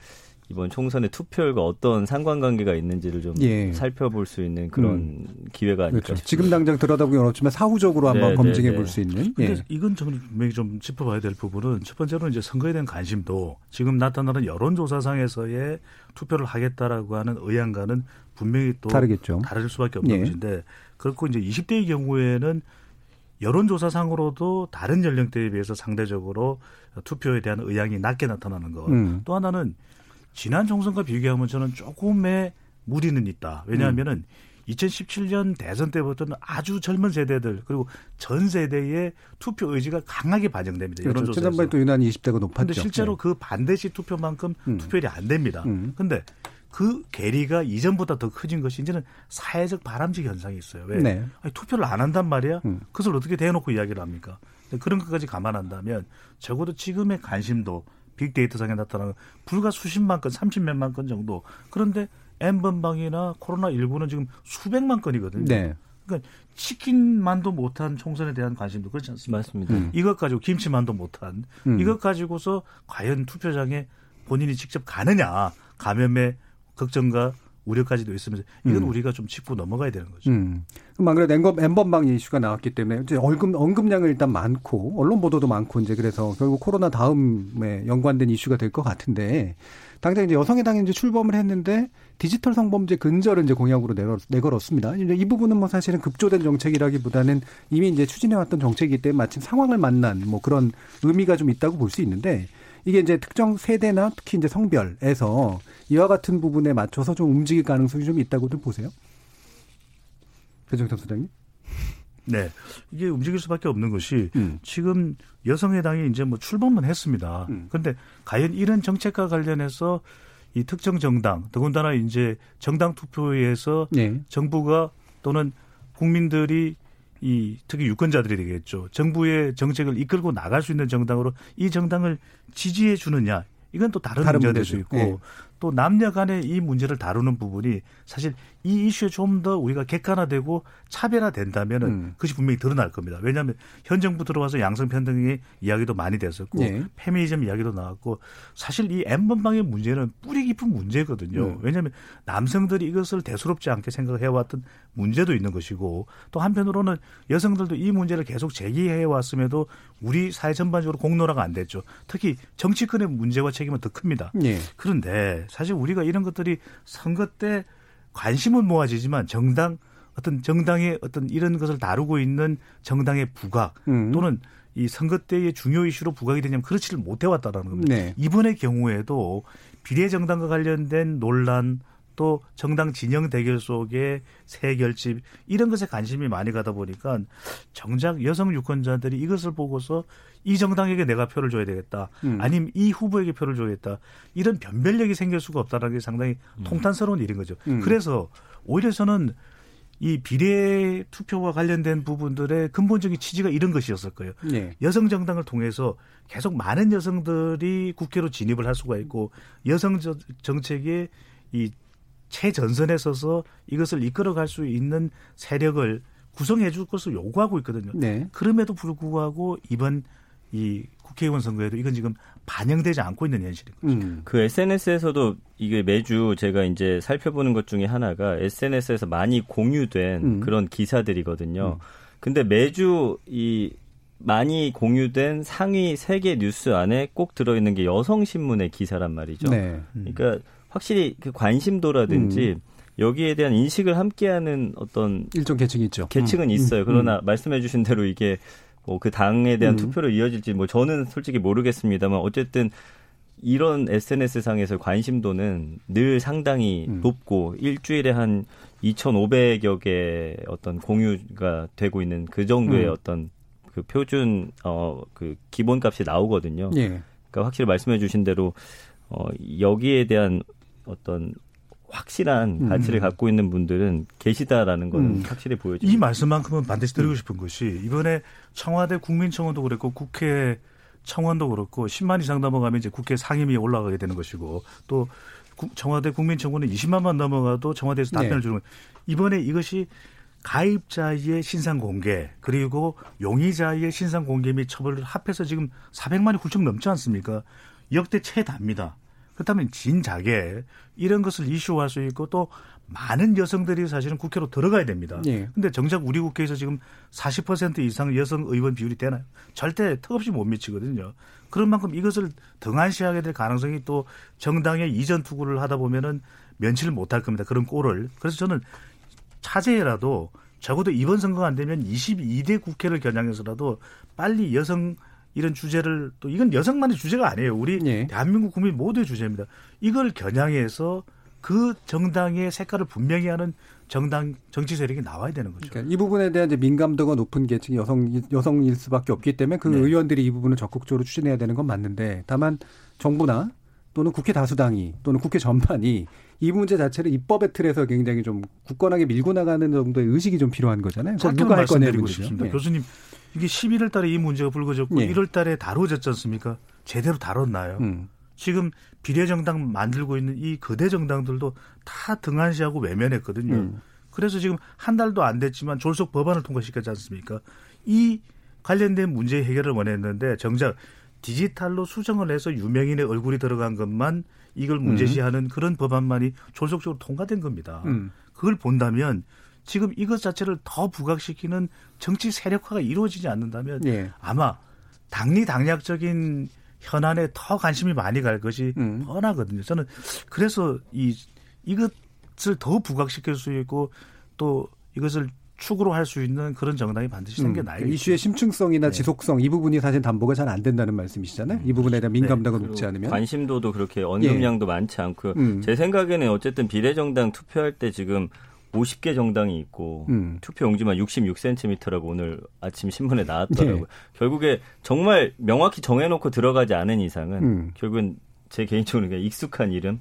이번 총선의 투표율과 어떤 상관관계가 있는지를 좀 예. 살펴볼 수 있는 그런 음. 기회가 아닐까 그렇죠. 지금 당장 들여다보기 어렵지만 사후적으로 한번 네, 검증해 네, 볼수 네. 있는. 예. 이건 저는 분명히 좀 짚어봐야 될 부분은 첫 번째로 이제 선거에 대한 관심도 지금 나타나는 여론조사상에서의 투표를 하겠다라고 하는 의향과는 분명히 또 다르겠죠. 다를 수밖에 없는 예. 것인데 그렇고 이제 20대의 경우에는 여론조사상으로도 다른 연령대에 비해서 상대적으로 투표에 대한 의향이 낮게 나타나는 것. 음. 또 하나는 지난 총선과 비교하면 저는 조금의 무리는 있다. 왜냐하면은 음. 2017년 대선 때부터는 아주 젊은 세대들 그리고 전 세대의 투표 의지가 강하게 반영됩니다. 그렇죠. 지난번에 또 유난히 20대가 높았죠. 근데 실제로 네. 그 반대시 투표만큼 음. 투표율이 안 됩니다. 음. 근데 그 괴리가 이전보다 더 커진 것이 이제는 사회적 바람직 현상이 있어요. 왜? 네. 아니, 투표를 안 한단 말이야? 음. 그것을 어떻게 대놓고 이야기를 합니까? 그런 것까지 감안한다면 적어도 지금의 관심도 빅데이터상에 나타나는 불과 수십만 건, 삼십몇만 건 정도. 그런데 N번방이나 코로나19는 지금 수백만 건이거든요. 네. 그러니까 치킨만도 못한 총선에 대한 관심도 그렇지 않습니까? 맞습니다. 음. 이것 가지고 김치만도 못한 음. 이것 가지고서 과연 투표장에 본인이 직접 가느냐 감염의 걱정과 우려까지도 있으면서 이건 음. 우리가 좀 짚고 넘어가야 되는 거죠. 음. 그럼 그래도 엠번, 엠번방 이슈가 나왔기 때문에 이제 언급, 언급량을 일단 많고 언론 보도도 많고 이제 그래서 결국 코로나 다음에 연관된 이슈가 될 것 같은데 당장 이제 여성의당이 이제 출범을 했는데 디지털 성범죄 근절을 이제 공약으로 내걸, 내걸었습니다. 이제 이 부분은 뭐 사실은 급조된 정책이라기보다는 이미 이제 추진해왔던 정책이기 때문에 마침 상황을 만난 뭐 그런 의미가 좀 있다고 볼 수 있는데 이게 이제 특정 세대나 특히 이제 성별에서 이와 같은 부분에 맞춰서 좀 움직일 가능성이 좀 있다고도 보세요. 배정섭 소장님. 네. 이게 움직일 수밖에 없는 것이 음. 지금 여성의당이 이제 뭐 출범은 했습니다. 음. 그런데 과연 이런 정책과 관련해서 이 특정 정당, 더군다나 이제 정당 투표에서 네. 정부가 또는 국민들이 이 특히 유권자들이 되겠죠. 정부의 정책을 이끌고 나갈 수 있는 정당으로 이 정당을 지지해 주느냐 이건 또 다른, 다른 문제가 될수 있고 네. 또 남녀 간의 이 문제를 다루는 부분이 사실 이 이슈에 좀 더 우리가 객관화되고 차별화된다면은 음. 그것이 분명히 드러날 겁니다. 왜냐하면 현 정부 들어와서 양성평등의 이야기도 많이 됐었고 네. 페미니즘 이야기도 나왔고 사실 이 N번방의 문제는 뿌리 깊은 문제거든요. 음. 왜냐하면 남성들이 이것을 대수롭지 않게 생각해왔던 문제도 있는 것이고 또 한편으로는 여성들도 이 문제를 계속 제기해 왔음에도 우리 사회 전반적으로 공론화가 안 됐죠. 특히 정치권의 문제와 책임은 더 큽니다. 네. 그런데 사실 우리가 이런 것들이 선거 때 관심은 모아지지만 정당 어떤 정당의 어떤 이런 것을 다루고 있는 정당의 부각 음. 또는 이 선거 때의 중요 이슈로 부각이 되냐면 그렇지를 못해왔다라는 겁니다. 네. 이번의 경우에도 비례 정당과 관련된 논란 또 정당 진영 대결 속에 새 결집 이런 것에 관심이 많이 가다 보니까 정작 여성 유권자들이 이것을 보고서 이 정당에게 내가 표를 줘야 되겠다. 음. 아니면 이 후보에게 표를 줘야겠다. 이런 변별력이 생길 수가 없다는 게 상당히 음. 통탄스러운 일인 거죠. 음. 그래서 오히려 저는 이 비례 투표와 관련된 부분들의 근본적인 취지가 이런 것이었을 거예요. 네. 여성 정당을 통해서 계속 많은 여성들이 국회로 진입을 할 수가 있고 여성 정책의 이 최전선에 서서 이것을 이끌어갈 수 있는 세력을 구성해 줄 것을 요구하고 있거든요. 네. 그럼에도 불구하고 이번 이 국회의원 선거에도 이건 지금 반영되지 않고 있는 현실인 거죠. 음. 그 SNS에서도 이게 매주 제가 이제 살펴보는 것 중에 하나가 SNS에서 많이 공유된 음. 그런 기사들이거든요. 음. 근데 매주 이 많이 공유된 상위 세 개 뉴스 안에 꼭 들어있는 게 여성 신문의 기사란 말이죠. 네. 그러니까 확실히 그 관심도라든지 음. 여기에 대한 인식을 함께하는 어떤 일정 계층이 있죠. 계층은 음. 있어요. 그러나 음. 말씀해주신 대로 이게 뭐 그 당에 대한 음. 투표로 이어질지 뭐 저는 솔직히 모르겠습니다만 어쨌든 이런 SNS 상에서 관심도는 늘 상당히 음. 높고 일주일에 한 2,500여 개 어떤 공유가 되고 있는 그 정도의 음. 어떤 그 표준 어 그 기본값이 나오거든요. 예. 그러니까 확실히 말씀해 주신 대로 어 여기에 대한 어떤 확실한 음. 가치를 갖고 있는 분들은 계시다라는 건 음. 확실히 보여집니다. 이 말씀만큼은 반드시 드리고 음. 싶은 것이 이번에 청와대 국민청원도 그랬고 국회 청원도 그렇고 10만 이상 넘어가면 이제 국회 상임위에 올라가게 되는 것이고 또 청와대 국민청원은 20만만 넘어가도 청와대에서 네. 답변을 네. 주는 이번에 이것이 가입자의 신상 공개 그리고 용의자의 신상 공개 및 처벌을 합해서 지금 400만이 훌쩍 넘지 않습니까? 역대 최다입니다. 그렇다면 진작에 이런 것을 이슈화할 수 있고 또 많은 여성들이 사실은 국회로 들어가야 됩니다. 예. 근데 정작 우리 국회에서 지금 40% 이상 여성 의원 비율이 되나요? 절대 턱없이 못 미치거든요. 그런 만큼 이것을 등한시하게 될 가능성이 또 정당의 이전 투구를 하다 보면은 면치를 못할 겁니다. 그런 꼴을. 그래서 저는 차제라도 적어도 이번 선거가 안 되면 22대 국회를 겨냥해서라도 빨리 여성 이런 주제를 또 이건 여성만의 주제가 아니에요. 우리 네. 대한민국 국민 모두의 주제입니다. 이걸 겨냥해서 그 정당의 색깔을 분명히 하는 정당 정치 세력이 나와야 되는 거죠. 그러니까 이 부분에 대한 이제 민감도가 높은 계층이 여성 여성일 수밖에 없기 때문에 그 네. 의원들이 이 부분을 적극적으로 추진해야 되는 건 맞는데 다만 정부나 또는 국회 다수당이 또는 국회 전반이 이 문제 자체를 입법의 틀에서 굉장히 좀 굳건하게 밀고 나가는 정도의 의식이 좀 필요한 거잖아요. 누가 할 거냐는 문제죠. 네. 교수님 이게 11월 달에 이 문제가 불거졌고 네. 1월 달에 다뤄졌지 않습니까? 제대로 다뤘나요? 음. 지금 비례정당 만들고 있는 이 거대 정당들도 다 등한시하고 외면했거든요. 음. 그래서 지금 한 달도 안 됐지만 졸속 법안을 통과시켰지 않습니까? 이 관련된 문제 해결을 원했는데 정작 디지털로 수정을 해서 유명인의 얼굴이 들어간 것만 이걸 문제시하는 음. 그런 법안만이 졸속적으로 통과된 겁니다. 음. 그걸 본다면 지금 이것 자체를 더 부각시키는 정치 세력화가 이루어지지 않는다면 예. 아마 당리 당략적인 현안에 더 관심이 많이 갈 것이 음. 뻔하거든요. 저는 그래서 이 이것을 더 부각시킬 수 있고 또 이것을 축으로 할 수 있는 그런 정당이 반드시 음. 생겨나야 음, 이슈의 심층성이나 네. 지속성 이 부분이 사실 담보가 잘 안 된다는 말씀이시잖아요. 이 부분에 대한 민감도가 네. 높지 않으면 관심도도 그렇게 언급량도 예. 많지 않고 음. 제 생각에는 어쨌든 비례정당 투표할 때 지금 50개 정당이 있고 음. 투표 용지만 66cm라고 오늘 아침 신문에 나왔더라고요. 네. 결국에 정말 명확히 정해놓고 들어가지 않은 이상은 음. 결국은 제 개인적으로 그냥 익숙한 이름,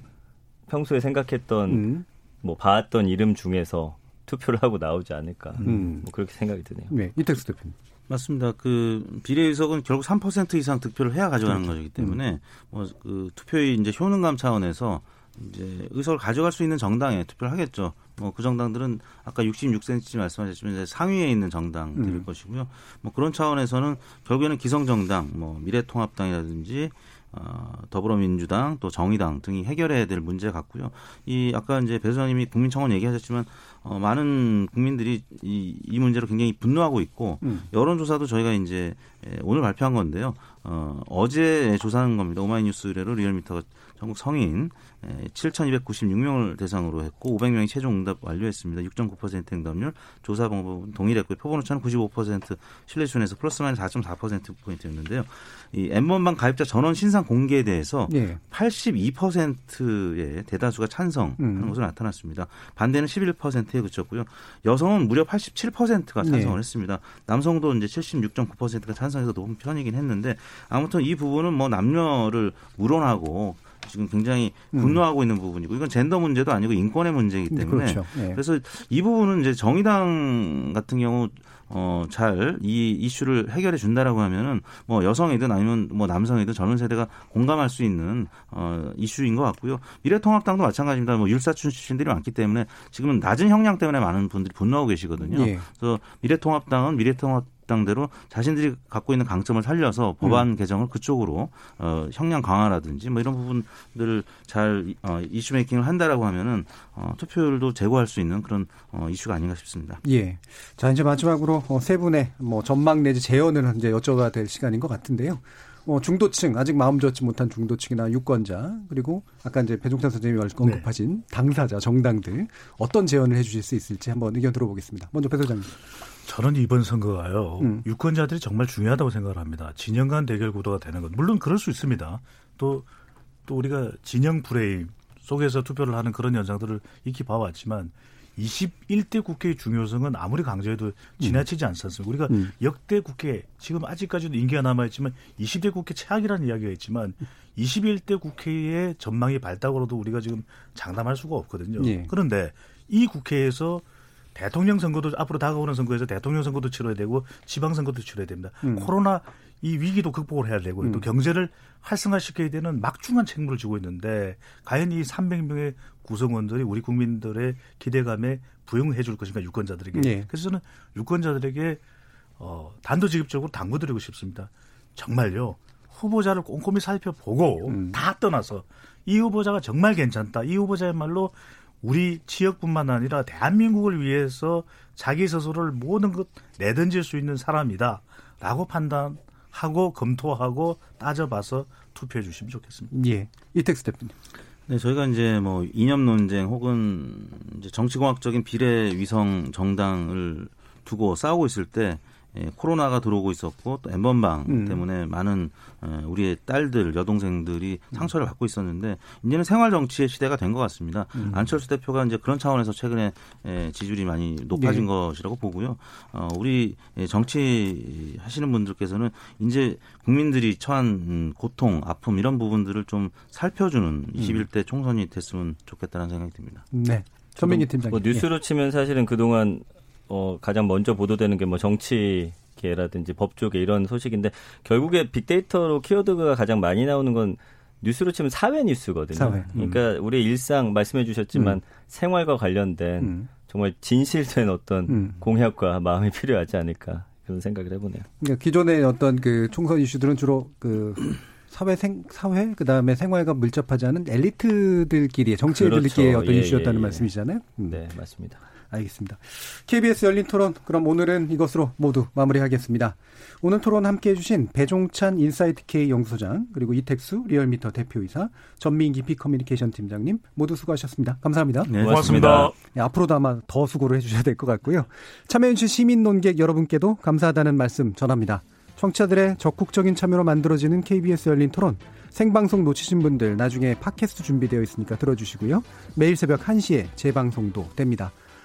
평소에 생각했던 음. 뭐 봐왔던 이름 중에서 투표를 하고 나오지 않을까 음. 뭐 그렇게 생각이 드네요. 네, 이택수 대표님. 맞습니다. 그 비례 의석은 결국 3% 이상 득표를 해야 가져가는 음. 거기 때문에 뭐 그 투표의 이제 효능감 차원에서 이제 의석을 가져갈 수 있는 정당에 투표를 하겠죠. 뭐 그 정당들은 아까 66cm 말씀하셨지만 이제 상위에 있는 정당들일 음. 것이고요. 뭐 그런 차원에서는 결국에는 기성 정당, 뭐 미래통합당이라든지 어, 더불어민주당 또 정의당 등이 해결해야 될 문제 같고요. 이 아까 이제 배수장님이 국민청원 얘기하셨지만 어, 많은 국민들이 이, 이 문제로 굉장히 분노하고 있고 음. 여론조사도 저희가 이제 오늘 발표한 건데요. 어, 어제 조사한 겁니다. 오마이뉴스 의뢰로 리얼미터가 전국 성인 7,296명을 대상으로 했고 500명이 최종 응답 완료했습니다. 6.9% 응답률. 조사 방법은 동일했고요. 표본 오차는 95% 신뢰 수준에서 플러스 마이너스 4.4% 포인트였는데요. 이 M1방 가입자 전원 신상 공개에 대해서 네. 82%의 대다수가 찬성하는 음. 것으로 나타났습니다. 반대는 11%에 그쳤고요. 여성은 무려 87%가 찬성을 네. 했습니다. 남성도 이제 76.9%가 찬성해서 높은 편이긴 했는데 아무튼 이 부분은 뭐 남녀를 물어나고 지금 굉장히 음. 분노하고 음. 있는 부분이고 이건 젠더 문제도 아니고 인권의 문제이기 네, 때문에 그렇죠. 네. 그래서 이 부분은 이제 정의당 같은 경우 어, 잘 이 이슈를 해결해 준다라고 하면은 뭐 여성이든 아니면 뭐 남성이든 젊은 세대가 공감할 수 있는 어, 이슈인 것 같고요. 미래통합당도 마찬가지입니다. 뭐 율사춘 출신들이 많기 때문에 지금은 낮은 형량 때문에 많은 분들이 분노하고 계시거든요. 예. 그래서 미래통합당은 미래통합 당대로 자신들이 갖고 있는 강점을 살려서 법안 음. 개정을 그쪽으로 어, 형량 강화라든지 뭐 이런 부분들을 잘 어, 이슈 메이킹을 한다라고 하면은 어, 투표율도 제고할 수 있는 그런 어, 이슈가 아닌가 싶습니다. 예. 자 이제 마지막으로 어, 세 분의 뭐 전망 내지 재연을 이제 여쭤봐야 될 시간인 것 같은데요. 어, 중도층 아직 마음 좋지 못한 중도층이나 유권자 그리고 아까 이제 배종찬 선생님이 언급하신 네. 당사자 정당들 어떤 제언을 해주실 수 있을지 한번 의견 들어보겠습니다. 먼저 배 소장님. 저는 이번 선거가요. 음. 유권자들이 정말 중요하다고 생각을 합니다. 진영 간 대결 구도가 되는 것. 물론 그럴 수 있습니다. 또, 또 우리가 진영 프레임 속에서 투표를 하는 그런 현상들을 익히 봐왔지만 21대 국회의 중요성은 아무리 강조해도 지나치지 않습니까? 우리가 음. 역대 국회 지금 아직까지도 인기가 남아 있지만 20대 국회 최악이라는 이야기가 있지만 21대 국회의 전망이 밝다고도 우리가 지금 장담할 수가 없거든요. 예. 그런데 이 국회에서 대통령 선거도 앞으로 다가오는 선거에서 대통령 선거도 치러야 되고 지방 선거도 치러야 됩니다. 음. 코로나 이 위기도 극복을 해야 되고 음. 또 경제를 활성화시켜야 되는 막중한 책무를 지고 있는데 과연 이 300명의 구성원들이 우리 국민들의 기대감에 부응해 줄 것인가 유권자들에게. 네. 그래서 저는 유권자들에게 어, 단도직입적으로 당부드리고 싶습니다. 정말요. 후보자를 꼼꼼히 살펴보고 음. 다 떠나서 이 후보자가 정말 괜찮다. 이 후보자의말로 우리 지역뿐만 아니라 대한민국을 위해서 자기 스스로를 모든 것 내던질 수 있는 사람이다. 라고 판단하고 검토하고 따져봐서 투표해 주시면 좋겠습니다. 예. 이택스 대표님. 네, 저희가 이제 뭐 이념 논쟁 혹은 이제 정치공학적인 비례 위성 정당을 두고 싸우고 있을 때 예, 코로나가 들어오고 있었고 또 엠번방 음. 때문에 많은 어, 우리의 딸들 여동생들이 음. 상처를 받고 있었는데 이제는 생활 정치의 시대가 된 것 같습니다. 음. 안철수 대표가 이제 그런 차원에서 최근에 예, 지지율이 많이 높아진 네. 것이라고 보고요. 어, 우리 예, 정치 하시는 분들께서는 이제 국민들이 처한 고통, 아픔 이런 부분들을 좀 살펴주는 21대 음. 총선이 됐으면 좋겠다는 생각이 듭니다. 네. 전민기 팀장님. 뭐 뉴스로 치면 사실은 그동안 어, 가장 먼저 보도되는 게 뭐 정치 계라든지 법조계 이런 소식인데 결국에 빅데이터로 키워드가 가장 많이 나오는 건 뉴스로 치면 사회 뉴스거든요. 사회. 음. 그러니까 우리 일상 말씀해 주셨지만 음. 생활과 관련된 음. 정말 진실된 어떤 음. 공약과 마음이 필요하지 않을까 그런 생각을 해보네요. 그러니까 기존의 어떤 그 총선 이슈들은 주로 그 사회 생 사회 그다음에 생활과 밀접하지 않은 엘리트들끼리의 정치인들끼리의 그렇죠. 어떤 예, 이슈였다는 예, 예. 말씀이시잖아요. 음. 네, 맞습니다. 알겠습니다. KBS 열린 토론 그럼 오늘은 이것으로 모두 마무리하겠습니다. 오늘 토론 함께 해 주신 배종찬 인사이트 K 연구소장 그리고 이택수 리얼미터 대표이사 전민기 피커뮤니케이션 팀장님 모두 수고하셨습니다. 감사합니다. 네, 고맙습니다. 네, 앞으로도 아마 더 수고를 해주셔야 될 것 같고요. 참여해주신 시민 논객 여러분께도 감사하다는 말씀 전합니다. 청취자들의 적극적인 참여로 만들어지는 KBS 열린 토론 생방송 놓치신 분들 나중에 팟캐스트 준비되어 있으니까 들어주시고요. 매일 새벽 1시에 재방송도 됩니다.